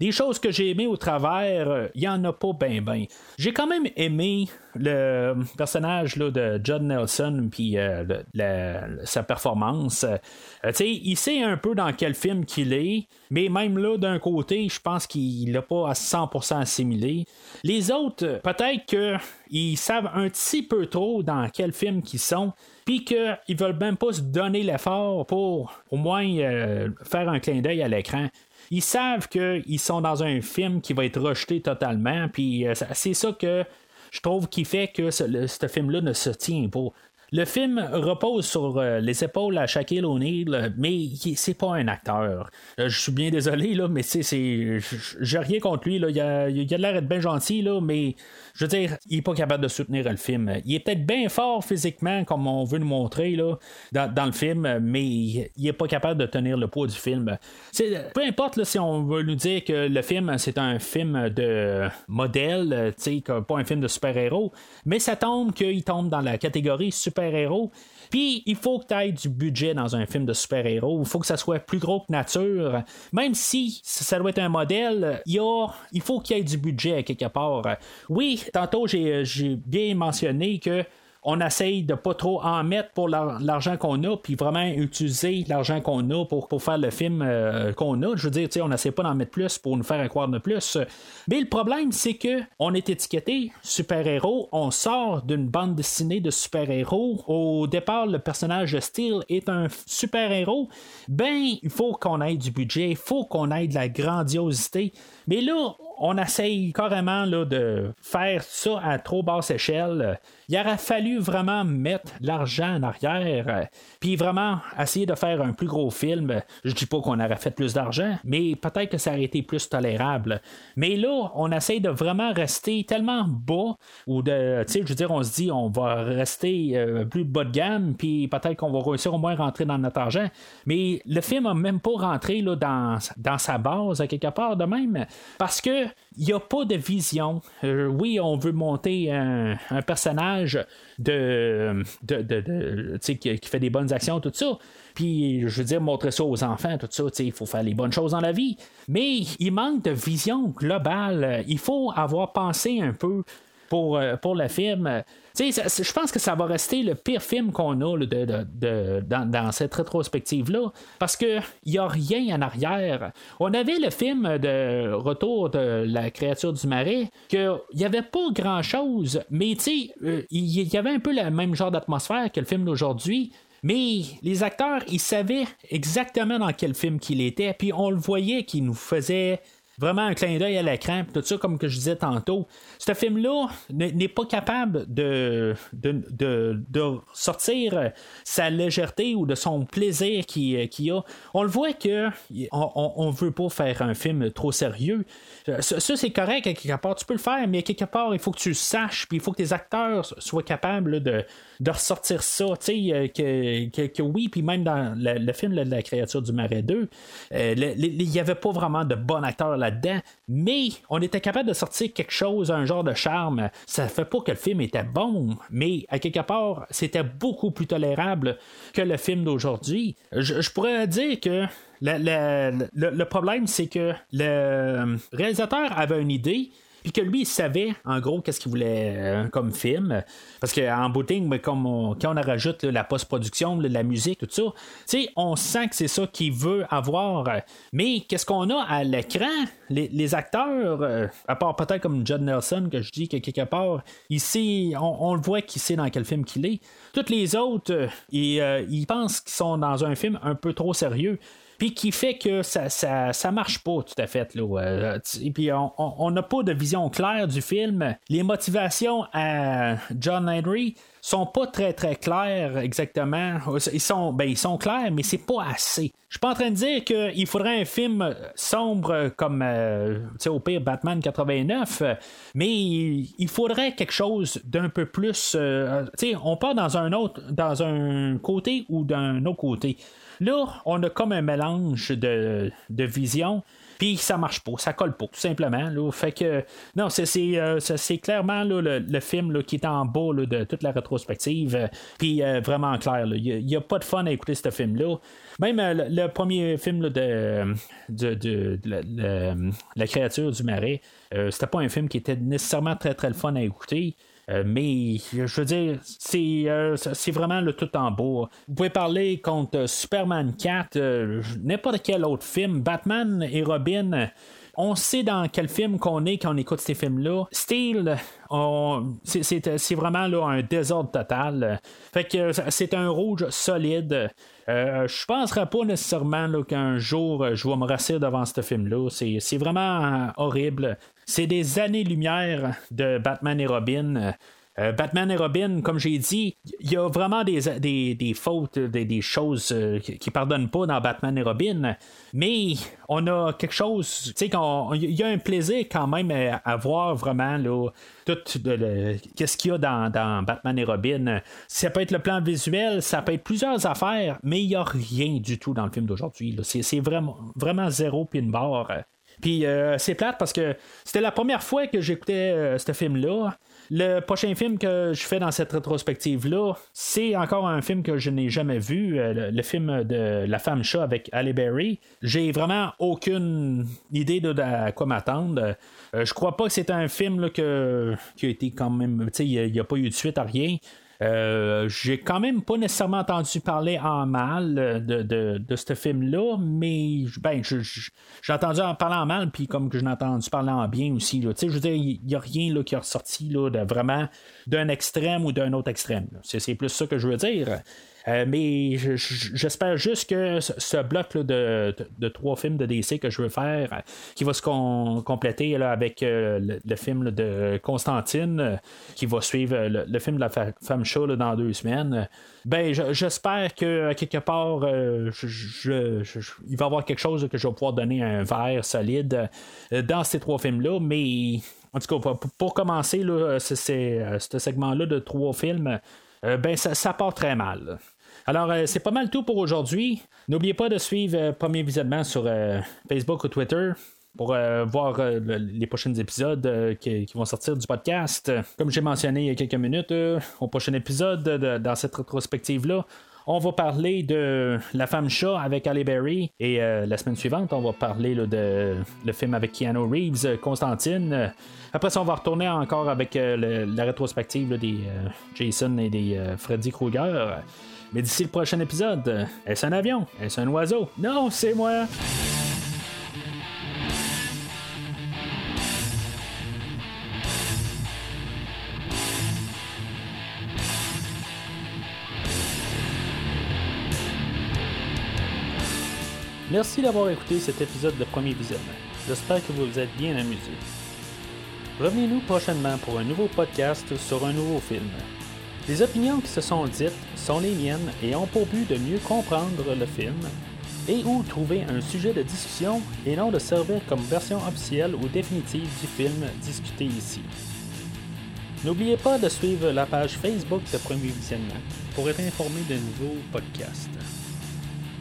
Les choses que j'ai aimées au travers, il n'y en a pas bien, bien. J'ai quand même aimé le personnage là, de John Nelson, puis sa performance. il sait un peu dans quel film qu'il est, mais même là, d'un côté, je pense qu'il l'a pas à 100% assimilé. Les autres, peut-être qu'ils savent un petit peu trop dans quel film qu'ils sont puis qu'ils veulent même pas se donner l'effort pour au moins euh, faire un clin d'œil à l'écran. Ils savent qu'ils sont dans un film qui va être rejeté totalement, puis euh, c'est ça que je trouve qui fait que ce, film-là ne se tient pas. Le film repose sur euh, les épaules à Shaquille O'Neal, mais c'est pas un acteur. Euh, je suis bien désolé, là, mais c'est. J'ai rien contre lui. Là. Il, a, l'air d'être bien gentil, là, mais je veux dire, il est pas capable de soutenir le film. Il est peut-être bien fort physiquement, comme on veut nous montrer là, dans, le film, mais il est pas capable de tenir le poids du film. peu importe là, si on veut nous dire que le film, c'est un film de modèle, pas un film de super-héros, mais ça tombe qu'il tombe dans la catégorie super-héros. Puis il faut que tu aies du budget dans un film de super-héros. Il faut que ça soit plus gros que nature. Même si ça doit être un modèle, il, il faut qu'il y ait du budget quelque part. Oui, tantôt j'ai bien mentionné que on essaye de pas trop en mettre pour l'argent qu'on a, puis vraiment utiliser l'argent qu'on a pour, faire le film euh, qu'on a. Je veux dire, on n'essaie pas d'en mettre plus pour nous faire croire de plus. Mais le problème, c'est que on est étiqueté super-héros, on sort d'une bande dessinée de super-héros. Au départ, le personnage de Steel est un super-héros. Ben, il faut qu'on ait du budget, il faut qu'on ait de la grandiosité. Mais là, on essaye carrément là, de faire ça à trop basse échelle. Il aurait fallu vraiment mettre l'argent en arrière, puis vraiment essayer de faire un plus gros film. Je dis pas qu'on aurait fait plus d'argent, mais peut-être que ça aurait été plus tolérable. Mais là, on essaye de vraiment rester tellement bas, ou de, tu sais, je veux dire, on se dit, on va rester euh, plus bas de gamme, puis peut-être qu'on va réussir au moins à rentrer dans notre argent. Mais le film a même pas rentré là, dans, dans sa base, à quelque part de même, parce que il n'y a pas de vision. Euh, oui, on veut monter un, personnage de, de, qui, fait des bonnes actions, tout ça. Puis, je veux dire, montrer ça aux enfants, tout ça, il faut faire les bonnes choses dans la vie. Mais il manque de vision globale. Il faut avoir pensé un peu pour, euh, pour le film je pense que ça va rester le pire film qu'on a de, dans, cette rétrospective-là, parce qu'il n'y a rien en arrière. On avait le film de Retour de la créature du marais, qu'il n'y avait pas grand-chose, mais euh, il y avait un peu le même genre d'atmosphère que le film d'aujourd'hui. Mais les acteurs, ils savaient exactement dans quel film qu'il était, puis on le voyait qu'il nous faisait Vraiment un clin d'œil à l'écran, tout ça, comme que je disais tantôt. Ce film-là n'est pas capable de, de, sortir sa légèreté ou de son plaisir qu'il a. On le voit que on, veut pas faire un film trop sérieux. Ça, c'est correct, quelque part, tu peux le faire, mais quelque part, il faut que tu saches, puis il faut que tes acteurs soient capables de, de ressortir ça. Tu sais, que, que, oui, puis même dans le, film de La créature du marais 2, euh, il n'y avait pas vraiment de bon acteur là-dedans, mais on était capable de sortir quelque chose, un genre de charme. Ça fait pas que le film était bon, mais à quelque part, c'était beaucoup plus tolérable que le film d'aujourd'hui. Je, pourrais dire que le problème, c'est que le réalisateur avait une idée, puis que lui, il savait en gros qu'est-ce qu'il voulait euh, comme film. Parce qu'en booting, comme quand on rajoute la post-production, la musique, tout ça, on sent que c'est ça qu'il veut avoir. Mais qu'est-ce qu'on a à l'écran? Les, acteurs, euh, à part peut-être comme John Nelson, que je dis que quelque part, ici, on, le voit qu'il sait dans quel film qu'il est. Toutes les autres, euh, ils pensent qu'ils sont dans un film un peu trop sérieux puis qui fait que ça, ça, marche pas tout à fait. Là, euh, et puis on n'a pas de vision claire du film. Les motivations à John Henry sont pas très très claires exactement. Ils sont, ben, ils sont clairs, mais c'est pas assez. Je suis pas en train de dire qu'il faudrait un film sombre comme euh, au pire Batman 89, mais il faudrait quelque chose d'un peu plus. Euh, on part dans un autre, dans un côté ou d'un autre côté. Là, on a comme un mélange de, de vision. Puis ça marche pas, ça colle pas, tout simplement. Là. Fait que, non, c'est, euh, clairement le, film qui est en bas de toute la rétrospective. puis euh, vraiment clair. Il n'y a, pas de fun à écouter ce film-là. Même euh, le, premier film de, de, la, créature du marais, c'était pas un film qui était nécessairement très très le fun à écouter. Euh, mais je veux dire, c'est, euh, c'est vraiment le tout en bas. Vous pouvez parler contre Superman 4, euh, n'importe quel autre film, Batman et Robin. On sait dans quel film qu'on est quand on écoute ces films-là. Steel, c'est, vraiment un désordre total. Fait que c'est un rouge solide. je penserais pas nécessairement qu'un jour je vais me rassurer devant ce film-là. C'est, vraiment horrible. C'est des années-lumière de Batman et Robin. Euh, Batman et Robin, comme j'ai dit, il y a vraiment des, des, fautes, des, choses euh, qui, ne pardonnent pas dans Batman et Robin, mais on a quelque chose, tu sais, il y a un plaisir quand même à, voir vraiment tout qu'est-ce qu'il y a dans, dans, Batman et Robin. Ça peut être le plan visuel, ça peut être plusieurs affaires, mais il n'y a rien du tout dans le film d'aujourd'hui. C'est vraiment, vraiment zéro pin barre. Puis euh, c'est plate parce que c'était la première fois que j'écoutais ce film-là. Le prochain film que je fais dans cette rétrospective-là, c'est encore un film que je n'ai jamais vu, euh, le, film de La femme chat avec Halle Berry. J'ai vraiment aucune idée de, à quoi m'attendre. Euh, je crois pas que c'est un film qui a été quand même. Il n'y a, pas eu de suite à rien. Euh, j'ai quand même pas nécessairement entendu parler en mal de, de, ce film-là, mais ben, j'ai entendu en parler en mal, puis comme que j'ai entendu parler en bien aussi. Là. Je veux dire, il n'y a rien là, qui est ressorti là, de vraiment d'un extrême ou d'un autre extrême. C'est plus ça que je veux dire. Euh, mais j'espère juste que ce bloc de, trois films de DC que je veux faire, euh, qui va se compléter avec euh, le, film de Constantine, qui va suivre le, film de la femme show dans deux semaines. Ben, j'espère que quelque part, il va y avoir quelque chose que je vais pouvoir donner un verre solide dans ces trois films-là, mais en tout cas, pour, commencer, là, ce segment-là de trois films, ben ça, part très mal. Alors, euh, c'est pas mal tout pour aujourd'hui. N'oubliez pas de suivre euh, Premier Visionnement sur euh, Facebook ou Twitter pour voir les prochains épisodes qui, vont sortir du podcast. Comme j'ai mentionné il y a quelques minutes, au prochain épisode, dans cette rétrospective-là, on va parler de La femme chat avec Halle Berry. Et la semaine suivante, on va parler de le film avec Keanu Reeves, Constantine. Après ça, on va retourner encore avec la rétrospective des Jason et des Freddy Krueger. Mais d'ici le prochain épisode, est-ce un avion? Est-ce un oiseau? Non, c'est moi! Merci d'avoir écouté cet épisode de Premier Visionnement. J'espère que vous vous êtes bien amusé. Revenez-nous prochainement pour un nouveau podcast sur un nouveau film. Les opinions qui se sont dites sont les miennes et ont pour but de mieux comprendre le film et ou trouver un sujet de discussion et non de servir comme version officielle ou définitive du film discuté ici. N'oubliez pas de suivre la page Facebook de Premier Visionnement pour être informé de nouveaux podcasts.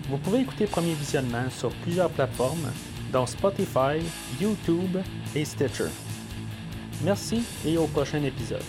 Vous pouvez écouter Premier Visionnement sur plusieurs plateformes, dont Spotify, YouTube et Stitcher. Merci et au prochain épisode.